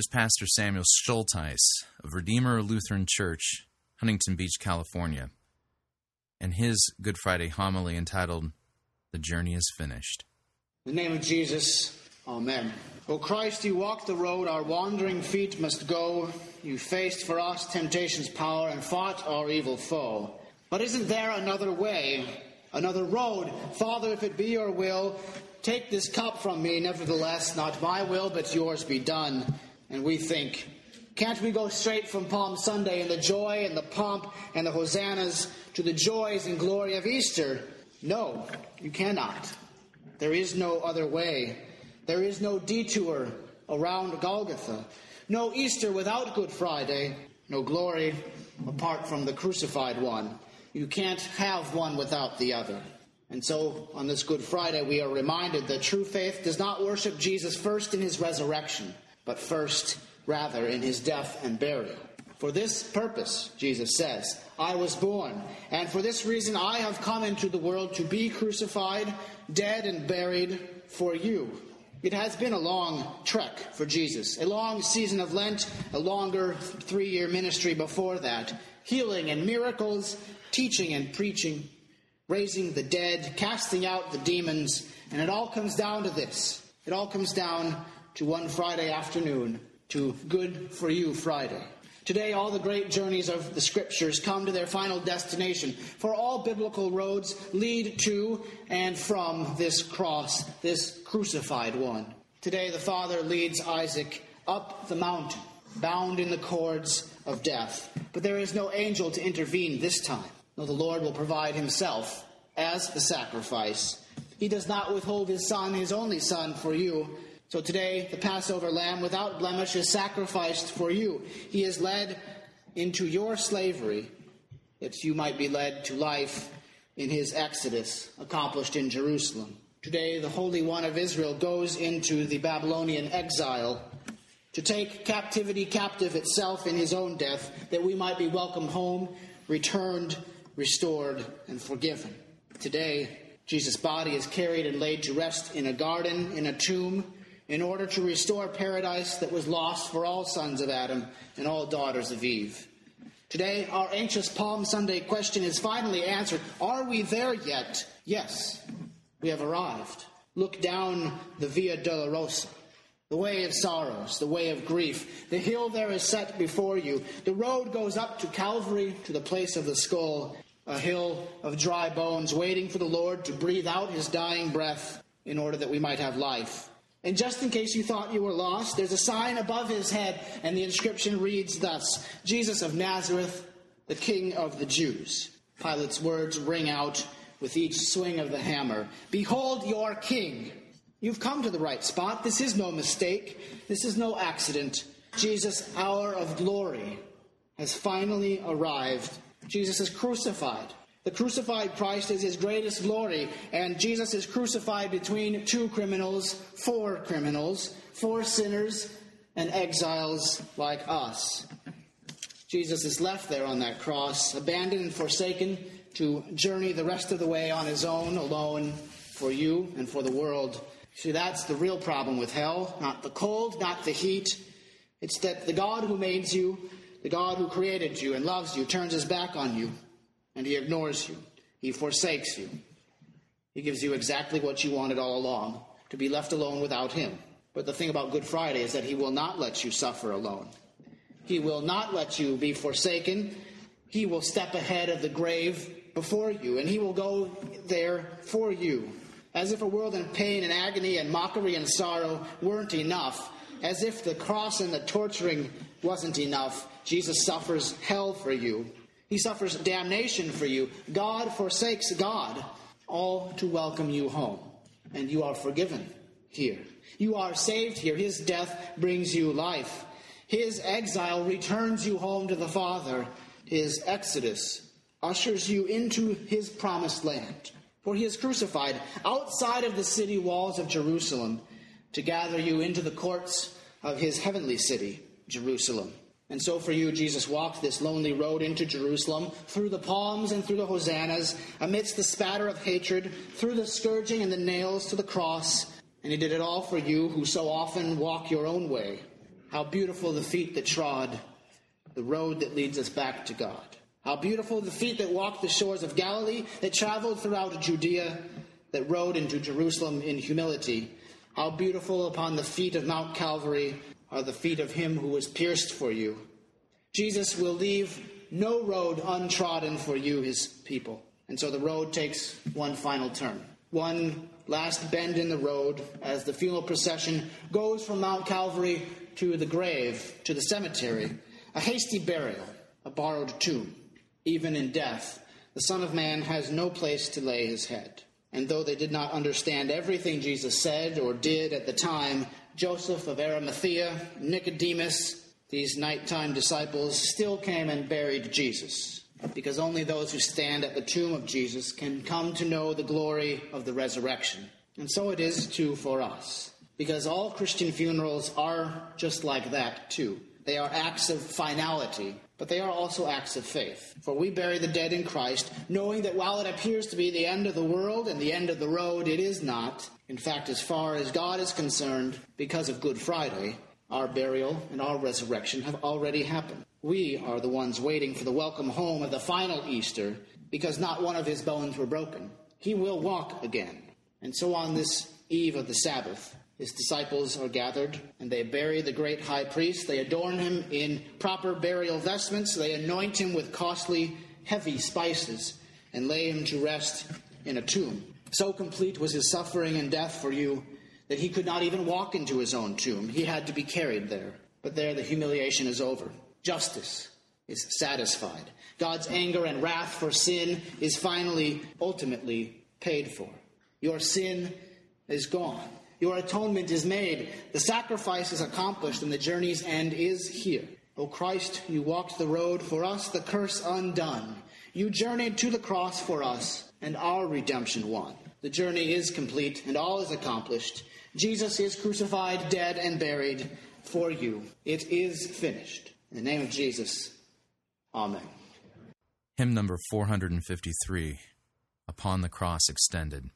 Is Pastor Samuel Schuldheisz of Redeemer Lutheran Church, Huntington Beach, California, and his Good Friday homily entitled, The Journey is Finished. In the name of Jesus, Amen. O Christ, you walked the road our wandering feet must go. You faced for us temptation's power and fought our evil foe. But isn't there another way, another road? Father, if it be your will, take this cup from me. Nevertheless, not my will, but yours be done. And we think, can't we go straight from Palm Sunday and the joy and the pomp and the hosannas to the joys and glory of Easter? No, you cannot. There is no other way. There is no detour around Golgotha, no Easter without Good Friday, no glory apart from the crucified one. You can't have one without the other. And so, on this Good Friday, we are reminded that true faith does not worship Jesus first in his resurrection, but first, rather, in his death and burial. For this purpose, Jesus says, I was born, and for this reason I have come into the world to be crucified, dead, and buried for you. It has been a long trek for Jesus, a long season of Lent, a longer three year ministry before that, healing and miracles, teaching and preaching, raising the dead, casting out the demons, and it all comes down to this. It all comes down to one Friday afternoon, to Good for You Friday. Today, all the great journeys of the scriptures come to their final destination, for all biblical roads lead to and from this cross, this crucified one. Today, the Father leads Isaac up the mountain, bound in the cords of death. But there is no angel to intervene this time. No, the Lord will provide himself as the sacrifice. He does not withhold his Son, his only Son, for you so today, the Passover lamb without blemish is sacrificed for you. He is led into your slavery that you might be led to life in his exodus accomplished in Jerusalem. Today, the Holy One of Israel goes into the Babylonian exile to take captivity captive itself in his own death, that we might be welcomed home, returned, restored, and forgiven. Today, Jesus' body is carried and laid to rest in a garden, in a tomb, in order to restore paradise that was lost for all sons of Adam and all daughters of Eve. Today, our anxious Palm Sunday question is finally answered. Are we there yet? Yes, we have arrived. Look down the Via Dolorosa, the way of sorrows, the way of grief. The hill there is set before you. The road goes up to Calvary, to the place of the skull, a hill of dry bones, waiting for the Lord to breathe out his dying breath in order that we might have life. And just in case you thought you were lost, there's a sign above his head, and the inscription reads thus Jesus of Nazareth, the King of the Jews. Pilate's words ring out with each swing of the hammer Behold your King! You've come to the right spot. This is no mistake, this is no accident. Jesus' hour of glory has finally arrived. Jesus is crucified. The crucified Christ is his greatest glory, and Jesus is crucified between two criminals, for criminals, for sinners, and exiles like us. Jesus is left there on that cross, abandoned and forsaken to journey the rest of the way on his own, alone, for you and for the world. See, that's the real problem with hell. Not the cold, not the heat. It's that the God who made you, the God who created you and loves you, turns his back on you and he ignores you. He forsakes you. He gives you exactly what you wanted all along to be left alone without him. But the thing about Good Friday is that he will not let you suffer alone. He will not let you be forsaken. He will step ahead of the grave before you, and he will go there for you. As if a world in pain and agony and mockery and sorrow weren't enough, as if the cross and the torturing wasn't enough, Jesus suffers hell for you he suffers damnation for you. God forsakes God, all to welcome you home. And you are forgiven here. You are saved here. His death brings you life. His exile returns you home to the Father. His exodus ushers you into his promised land. For he is crucified outside of the city walls of Jerusalem to gather you into the courts of his heavenly city, Jerusalem. And so for you, Jesus walked this lonely road into Jerusalem, through the palms and through the hosannas, amidst the spatter of hatred, through the scourging and the nails to the cross. And he did it all for you who so often walk your own way, How beautiful the feet that trod the road that leads us back to God. How beautiful the feet that walked the shores of Galilee, that traveled throughout Judea, that rode into Jerusalem in humility. How beautiful upon the feet of Mount Calvary are the feet of him who was pierced for you. Jesus will leave no road untrodden for you, his people. And so the road takes one final turn. One last bend in the road as the funeral procession goes from Mount Calvary to the grave, to the cemetery. A hasty burial, a borrowed tomb. Even in death, the Son of Man has no place to lay his head. And though they did not understand everything Jesus said or did at the time, Joseph of Arimathea, Nicodemus, these nighttime disciples still came and buried Jesus, because only those who stand at the tomb of Jesus can come to know the glory of the resurrection. And so it is too for us, because all Christian funerals are just like that too. They are acts of finality, but they are also acts of faith. For we bury the dead in Christ, knowing that while it appears to be the end of the world and the end of the road, it is not. In fact, as far as God is concerned, because of Good Friday, our burial and our resurrection have already happened. We are the ones waiting for the welcome home of the final Easter because not one of his bones were broken. He will walk again. And so on this eve of the Sabbath, his disciples are gathered and they bury the great high priest. They adorn him in proper burial vestments. They anoint him with costly, heavy spices and lay him to rest in a tomb. So complete was his suffering and death for you that he could not even walk into his own tomb. He had to be carried there. But there the humiliation is over. Justice is satisfied. God's anger and wrath for sin is finally, ultimately paid for. Your sin is gone. Your atonement is made. The sacrifice is accomplished, and the journey's end is here. O Christ, you walked the road for us, the curse undone. You journeyed to the cross for us, and our redemption won. The journey is complete, and all is accomplished. Jesus is crucified, dead, and buried for you. It is finished. In the name of Jesus, Amen. Hymn number 453 Upon the Cross Extended.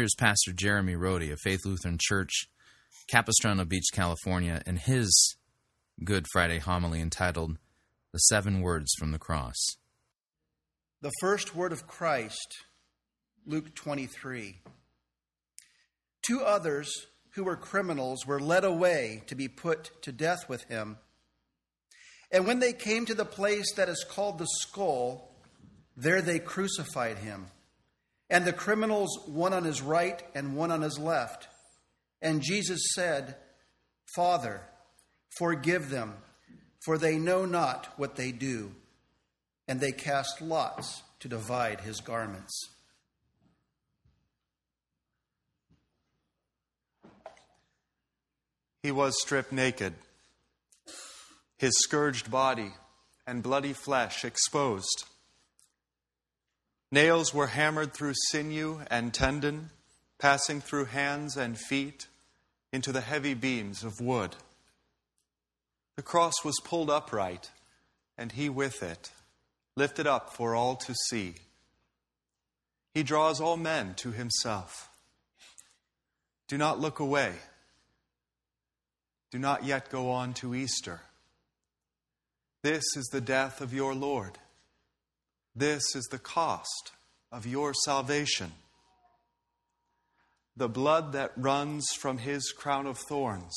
Here's Pastor Jeremy Rhode of Faith Lutheran Church, Capistrano Beach, California, and his Good Friday homily entitled The Seven Words from the Cross. The first word of Christ, Luke 23. Two others who were criminals were led away to be put to death with him. And when they came to the place that is called the skull, there they crucified him. And the criminals, one on his right and one on his left. And Jesus said, Father, forgive them, for they know not what they do. And they cast lots to divide his garments. He was stripped naked, his scourged body and bloody flesh exposed. Nails were hammered through sinew and tendon, passing through hands and feet into the heavy beams of wood. The cross was pulled upright, and he with it, lifted up for all to see. He draws all men to himself. Do not look away do not yet go on to Easter. This is the death of your Lord. This is the cost of your salvation. The blood that runs from his crown of thorns,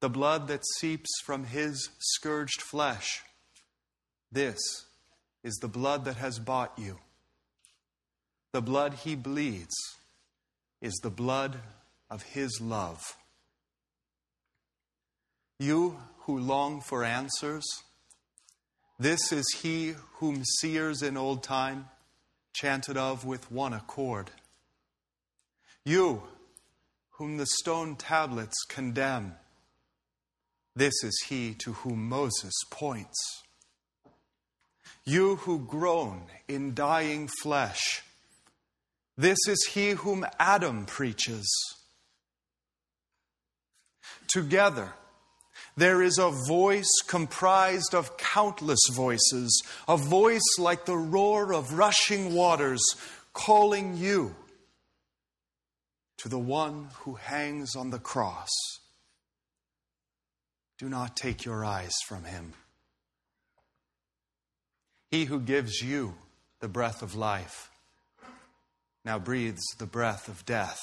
the blood that seeps from his scourged flesh, this is the blood that has bought you. The blood he bleeds is the blood of his love. You who long for answers, this is he whom seers in old time chanted of with one accord. You whom the stone tablets condemn, this is he to whom Moses points. You who groan in dying flesh, this is he whom Adam preaches. Together, there is a voice comprised of countless voices, a voice like the roar of rushing waters, calling you to the one who hangs on the cross. Do not take your eyes from him. He who gives you the breath of life now breathes the breath of death.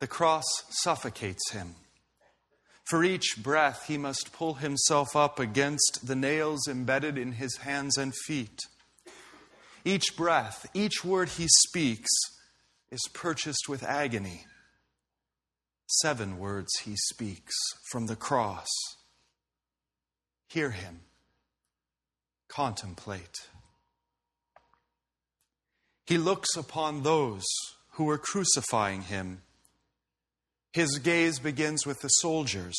The cross suffocates him. For each breath, he must pull himself up against the nails embedded in his hands and feet. Each breath, each word he speaks, is purchased with agony. Seven words he speaks from the cross. Hear him. Contemplate. He looks upon those who are crucifying him his gaze begins with the soldiers.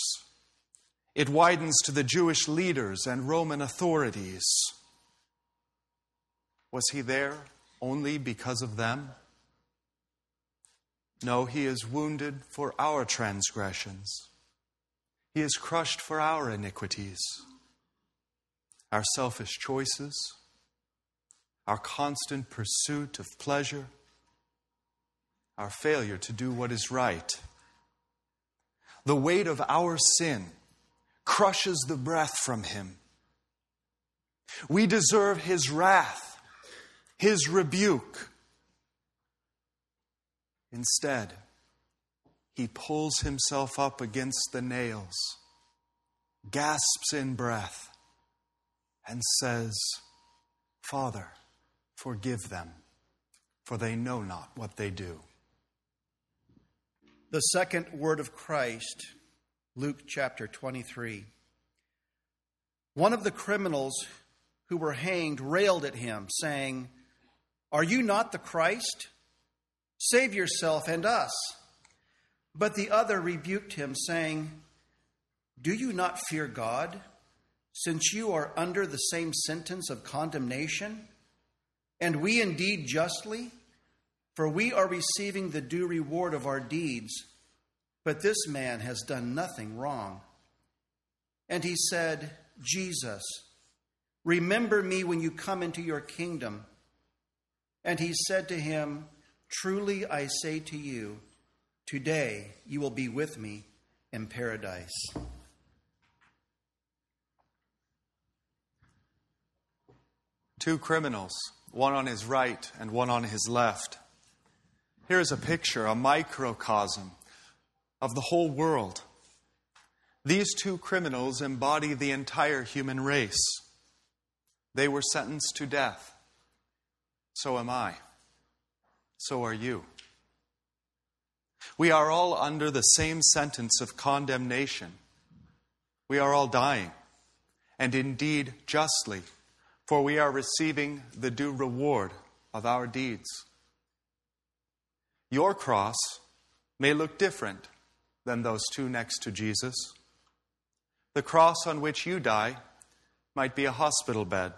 It widens to the Jewish leaders and Roman authorities. Was he there only because of them? No, he is wounded for our transgressions. He is crushed for our iniquities, our selfish choices, our constant pursuit of pleasure, our failure to do what is right the weight of our sin crushes the breath from him. We deserve his wrath, his rebuke. Instead, he pulls himself up against the nails, gasps in breath, and says, Father, forgive them, for they know not what they do the second word of Christ, Luke chapter 23. One of the criminals who were hanged railed at him, saying, Are you not the Christ? Save yourself and us. But the other rebuked him, saying, Do you not fear God, since you are under the same sentence of condemnation? And we indeed justly? For we are receiving the due reward of our deeds, but this man has done nothing wrong. And he said, Jesus, remember me when you come into your kingdom. And he said to him, Truly I say to you, today you will be with me in paradise. Two criminals, one on his right and one on his left. Here is a picture, a microcosm of the whole world. These two criminals embody the entire human race. They were sentenced to death. So am I. So are you. We are all under the same sentence of condemnation. We are all dying, and indeed justly, for we are receiving the due reward of our deeds. Your cross may look different than those two next to Jesus. The cross on which you die might be a hospital bed.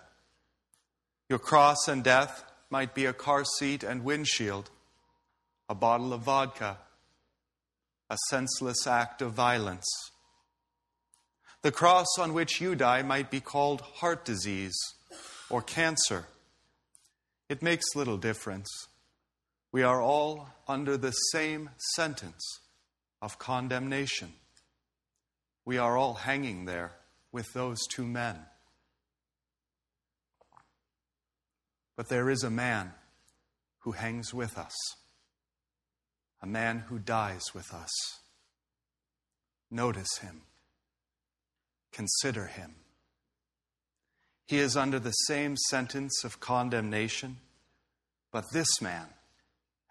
Your cross and death might be a car seat and windshield, a bottle of vodka, a senseless act of violence. The cross on which you die might be called heart disease or cancer. It makes little difference. We are all under the same sentence of condemnation. We are all hanging there with those two men. But there is a man who hangs with us, a man who dies with us. Notice him, consider him. He is under the same sentence of condemnation, but this man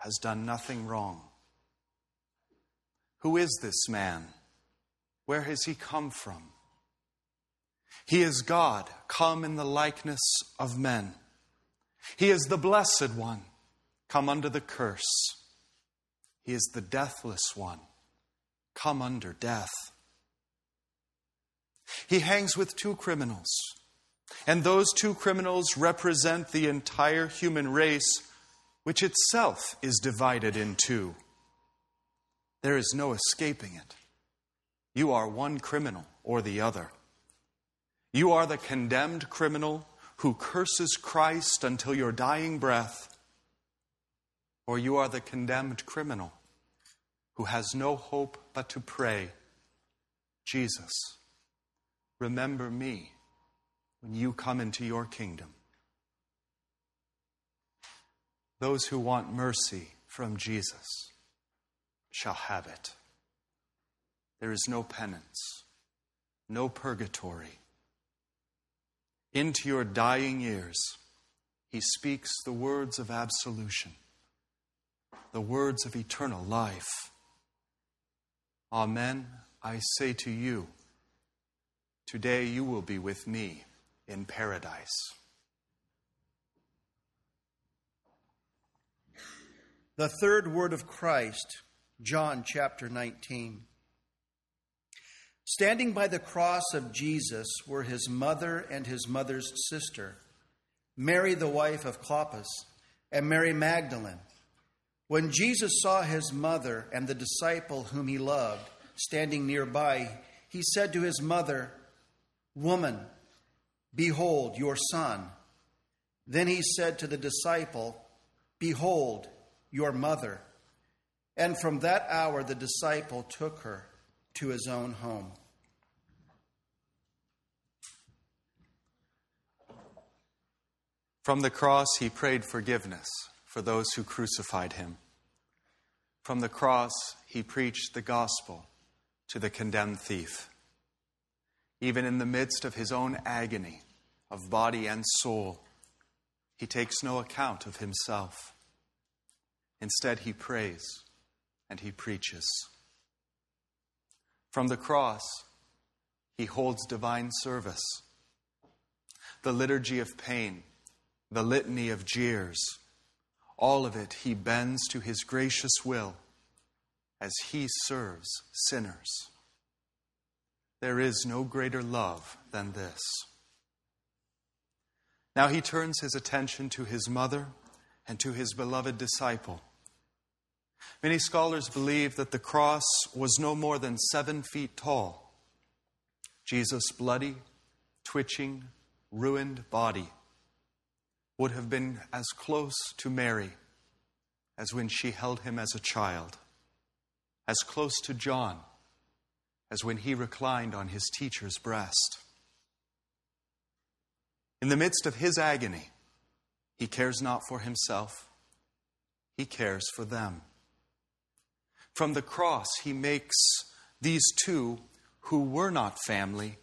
has done nothing wrong. Who is this man? Where has he come from? He is God, come in the likeness of men. He is the blessed one, come under the curse. He is the deathless one, come under death. He hangs with two criminals, and those two criminals represent the entire human race, which itself is divided in two. There is no escaping it. You are one criminal or the other. You are the condemned criminal who curses Christ until your dying breath, or you are the condemned criminal who has no hope but to pray, Jesus, remember me when you come into your kingdom. Those who want mercy from Jesus shall have it. There is no penance, no purgatory into your dying ears, he speaks the words of absolution, the words of eternal life. Amen, I say to you, today you will be with me in paradise. The third word of Christ, John chapter 19. Standing by the cross of Jesus were his mother and his mother's sister, Mary, the wife of Clopas, and Mary Magdalene. When Jesus saw his mother and the disciple whom he loved standing nearby, he said to his mother, Woman, behold your son. Then he said to the disciple, Behold your mother. And from that hour the disciple took her to his own home. From the cross, he prayed forgiveness for those who crucified him. From the cross, he preached the gospel to the condemned thief. Even in the midst of his own agony of body and soul, he takes no account of himself. Instead, he prays and he preaches. From the cross, he holds divine service. The liturgy of pain, the litany of jeers, all of it he bends to his gracious will as he serves sinners. There is no greater love than this. Now he turns his attention to his mother and to his beloved disciple. Many scholars believe that the cross was no more than seven feet tall. Jesus' bloody, twitching, ruined body would have been as close to Mary as when she held him as a child, as close to John as when he reclined on his teacher's breast. In the midst of his agony, he cares not for himself, he cares for them. From the cross, he makes these two who were not family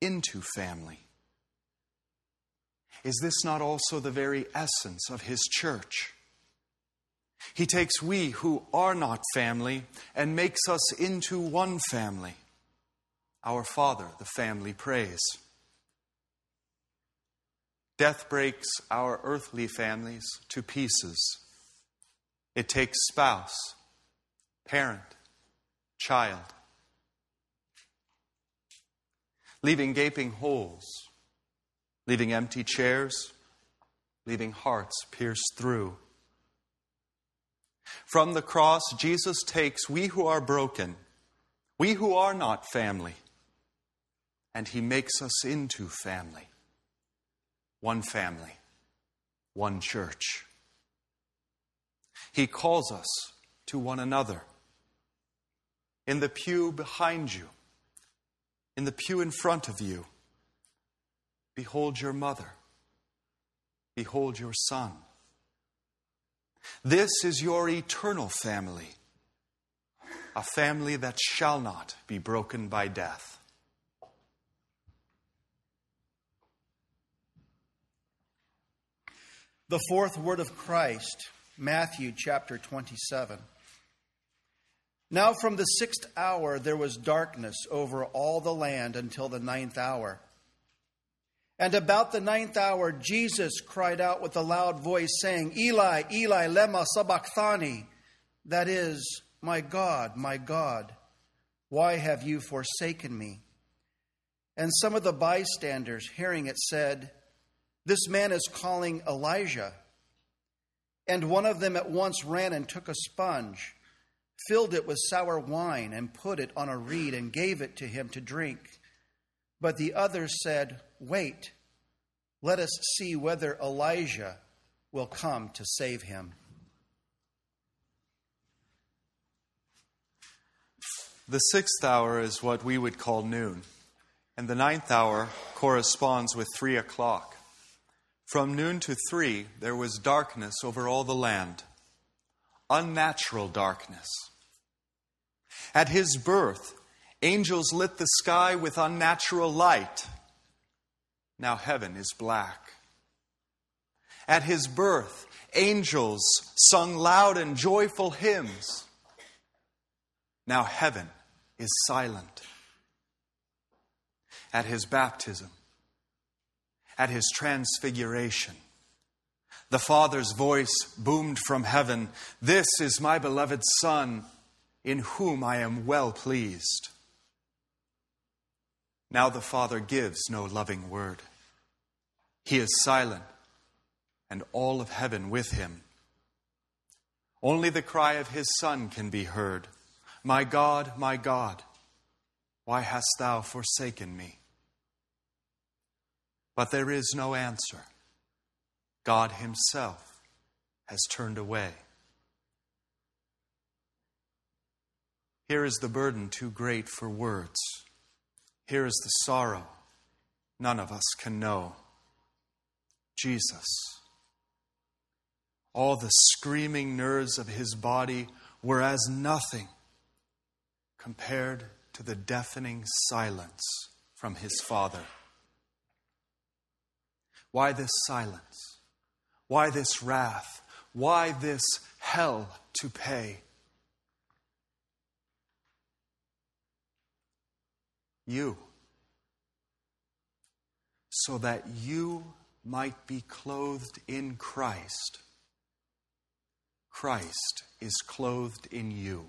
into family. Is this not also the very essence of his church? He takes we who are not family and makes us into one family. Our Father, the family prays. Death breaks our earthly families to pieces. It takes spouse, parent, child, leaving gaping holes, leaving empty chairs, leaving hearts pierced through. From the cross, Jesus takes we who are broken, we who are not family, and he makes us into family. One family, one church. He calls us to one another. In the pew behind you, in the pew in front of you, behold your mother, behold your son. This is your eternal family, a family that shall not be broken by death. The fourth word of Christ, Matthew chapter 27. Now from the sixth hour there was darkness over all the land until the ninth hour. And about the ninth hour, Jesus cried out with a loud voice, saying, Eli, Eli, lema sabachthani. That is, my God, my God, why have you forsaken me? And some of the bystanders, hearing it, said, This man is calling Elijah. And one of them at once ran and took a sponge, filled it with sour wine, and put it on a reed, and gave it to him to drink. But the others said, Wait, let us see whether Elijah will come to save him. The sixth hour is what we would call noon, and the ninth hour corresponds with three o'clock. From noon to three, there was darkness over all the land, unnatural darkness. At his birth, angels lit the sky with unnatural light. Now heaven is black. At his birth, angels sung loud and joyful hymns. Now heaven is silent. At his baptism, at his transfiguration, the Father's voice boomed from heaven This is my beloved Son, in whom I am well pleased. Now the Father gives no loving word. He is silent, and all of heaven with him. Only the cry of his Son can be heard My God, my God, why hast thou forsaken me? But there is no answer. God Himself has turned away. Here is the burden too great for words. Here is the sorrow none of us can know. Jesus. All the screaming nerves of his body were as nothing compared to the deafening silence from his Father. Why this silence? Why this wrath? Why this hell to pay? You. So that you might be clothed in Christ. Christ is clothed in you.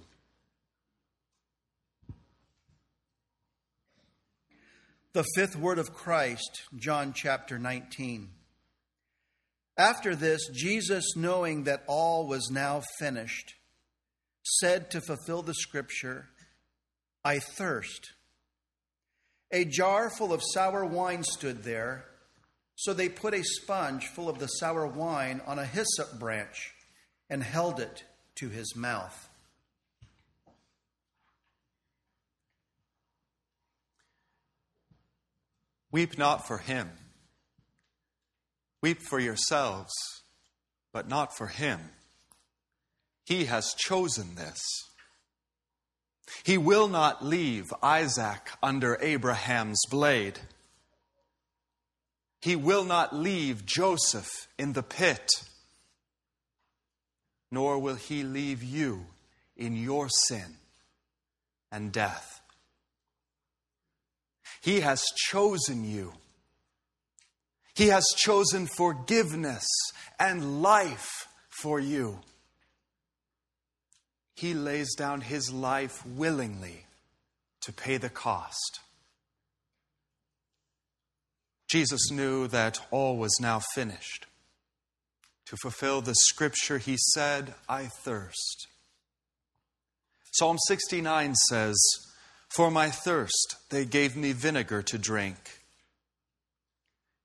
The fifth word of Christ, John chapter 19. After this, Jesus, knowing that all was now finished, said to fulfill the scripture, I thirst. A jar full of sour wine stood there so they put a sponge full of the sour wine on a hyssop branch and held it to his mouth. Weep not for him. Weep for yourselves, but not for him. He has chosen this. He will not leave Isaac under Abraham's blade. He will not leave Joseph in the pit, nor will he leave you in your sin and death. He has chosen you. He has chosen forgiveness and life for you. He lays down his life willingly to pay the cost. Jesus knew that all was now finished. To fulfill the scripture, he said, I thirst. Psalm 69 says, For my thirst they gave me vinegar to drink.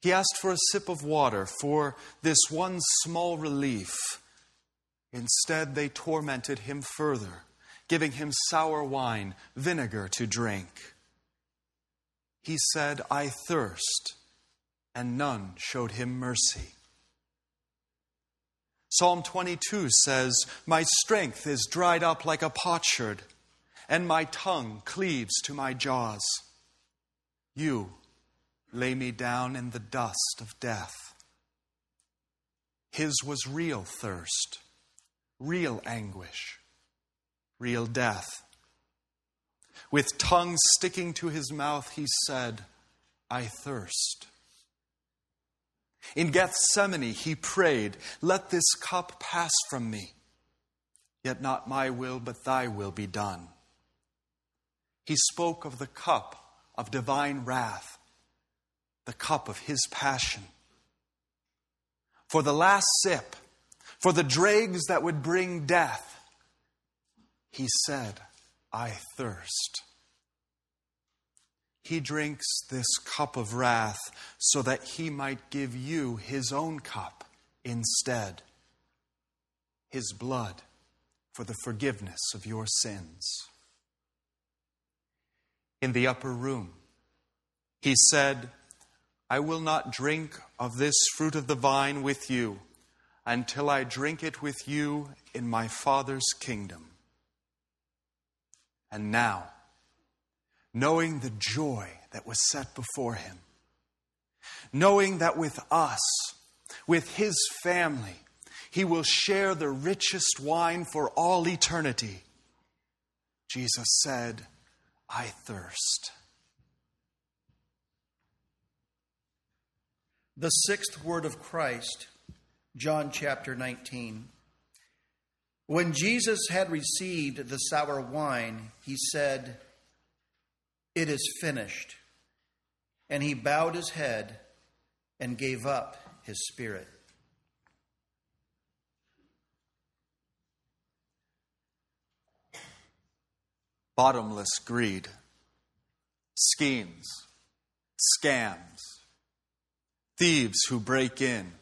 He asked for a sip of water for this one small relief. Instead, they tormented him further, giving him sour wine, vinegar to drink. He said, I thirst and none showed him mercy. Psalm 22 says, My strength is dried up like a potsherd, and my tongue cleaves to my jaws. You lay me down in the dust of death. His was real thirst, real anguish, real death. With tongue sticking to his mouth, he said, I thirst. In Gethsemane, he prayed, Let this cup pass from me, yet not my will, but thy will be done. He spoke of the cup of divine wrath, the cup of his passion. For the last sip, for the dregs that would bring death, he said, I thirst. He drinks this cup of wrath so that he might give you his own cup instead, his blood for the forgiveness of your sins. In the upper room, he said, I will not drink of this fruit of the vine with you until I drink it with you in my Father's kingdom. And now, knowing the joy that was set before him, knowing that with us, with his family, he will share the richest wine for all eternity. Jesus said, I thirst. The sixth word of Christ, John chapter 19. When Jesus had received the sour wine, he said, it is finished. And he bowed his head and gave up his spirit. Bottomless greed, schemes, scams, thieves who break in,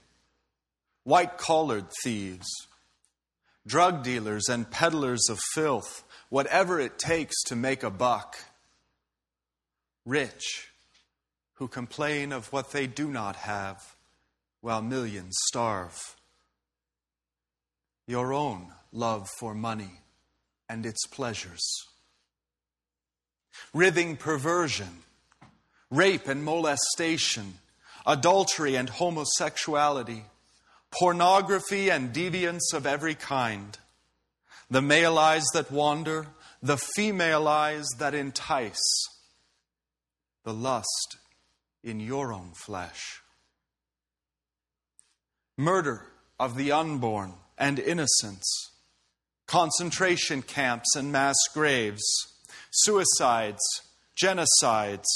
white collared thieves, drug dealers and peddlers of filth, whatever it takes to make a buck rich who complain of what they do not have while millions starve. Your own love for money and its pleasures. Writhing perversion, rape and molestation, adultery and homosexuality, pornography and deviance of every kind, the male eyes that wander, the female eyes that entice. The lust in your own flesh. Murder of the unborn and innocents, concentration camps and mass graves, suicides, genocides,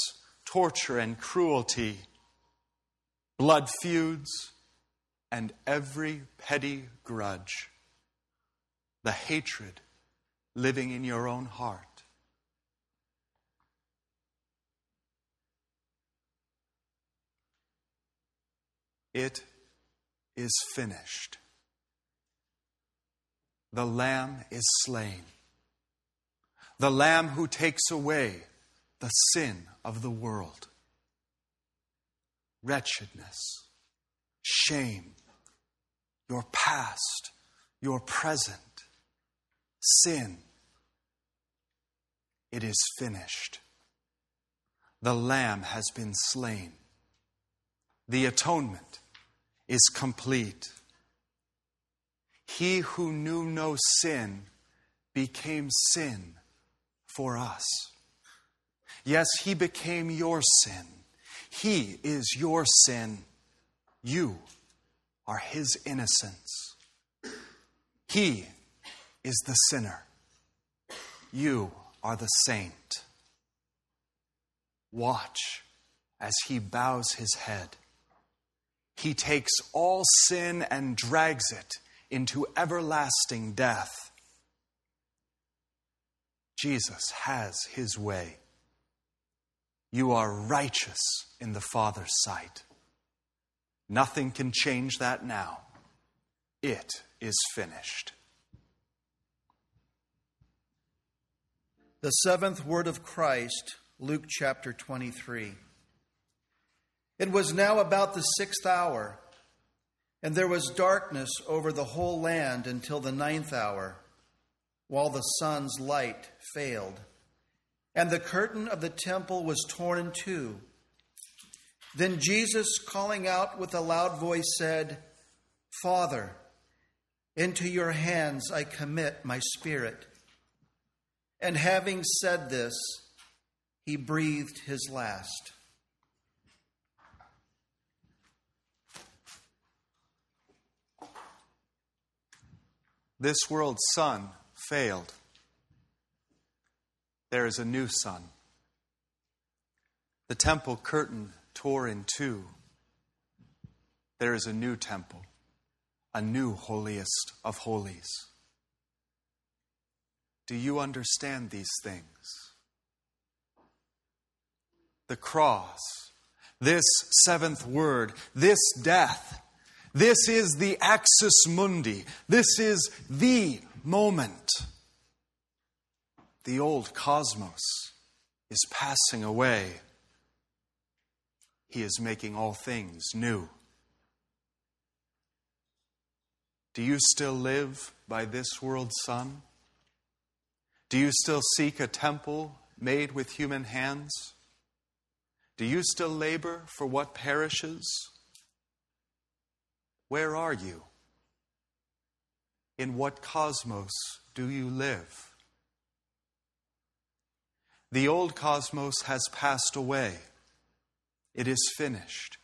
torture and cruelty, blood feuds, and every petty grudge, the hatred living in your own heart. It is finished. The Lamb is slain. The Lamb who takes away the sin of the world. Wretchedness, shame, your past, your present, sin. It is finished. The Lamb has been slain. The atonement is complete. He who knew no sin became sin for us. Yes, he became your sin. He is your sin. You are his innocence. He is the sinner. You are the saint. Watch as he bows his head. He takes all sin and drags it into everlasting death. Jesus has his way. You are righteous in the Father's sight. Nothing can change that now. It is finished. The seventh word of Christ, Luke chapter 23. It was now about the sixth hour, and there was darkness over the whole land until the ninth hour, while the sun's light failed. And the curtain of the temple was torn in two. Then Jesus, calling out with a loud voice, said, Father, into your hands I commit my spirit. And having said this, he breathed his last. This world's sun failed. There is a new sun. The temple curtain tore in two. There is a new temple, a new holiest of holies. Do you understand these things? The cross, this seventh word, this death, this is the axis mundi. This is the moment. The old cosmos is passing away. He is making all things new. Do you still live by this world's sun? Do you still seek a temple made with human hands? Do you still labor for what perishes? Where are you? In what cosmos do you live? The old cosmos has passed away. It is finished.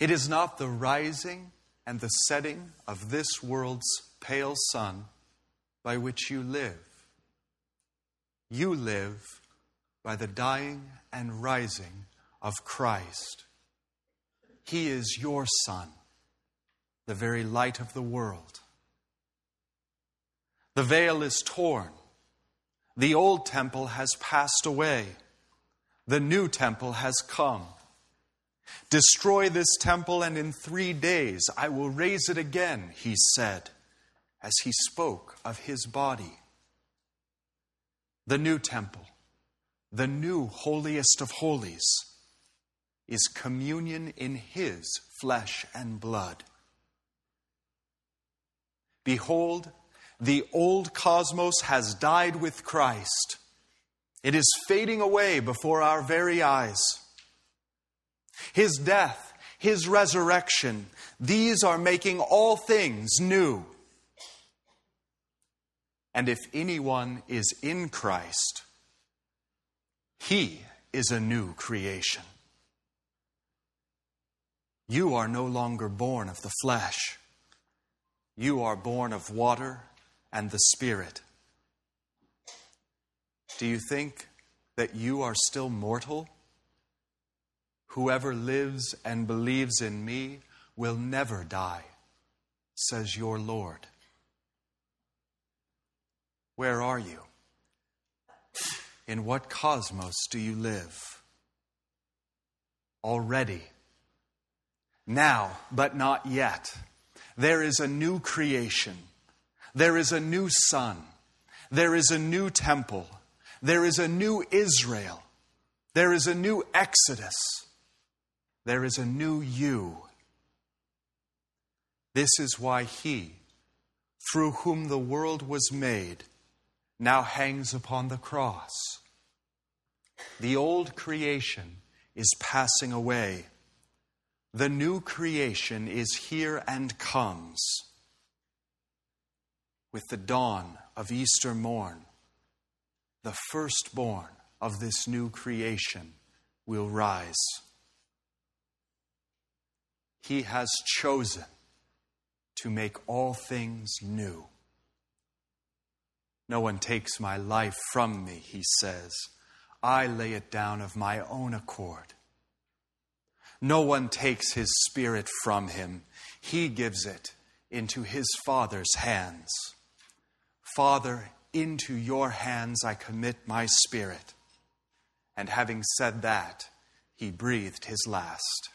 It is not the rising and the setting of this world's pale sun by which you live. You live by the dying and rising of Christ. He is your sun the very light of the world. The veil is torn. The old temple has passed away. The new temple has come. Destroy this temple, and in three days I will raise it again, he said, as he spoke of his body. The new temple, the new holiest of holies, is communion in his flesh and blood. Behold, the old cosmos has died with Christ. It is fading away before our very eyes. His death, His resurrection, these are making all things new. And if anyone is in Christ, he is a new creation. You are no longer born of the flesh you are born of water and the Spirit. Do you think that you are still mortal? Whoever lives and believes in me will never die, says your Lord. Where are you? In what cosmos do you live? Already. Now, but not yet there is a new creation. There is a new sun. There is a new temple. There is a new Israel. There is a new Exodus. There is a new you. This is why he, through whom the world was made, now hangs upon the cross. The old creation is passing away. The new creation is here and comes. With the dawn of Easter morn, the firstborn of this new creation will rise. He has chosen to make all things new. No one takes my life from me, he says. I lay it down of my own accord. No one takes his spirit from him, he gives it into his Father's hands. Father, into your hands I commit my spirit. And having said that, he breathed his last.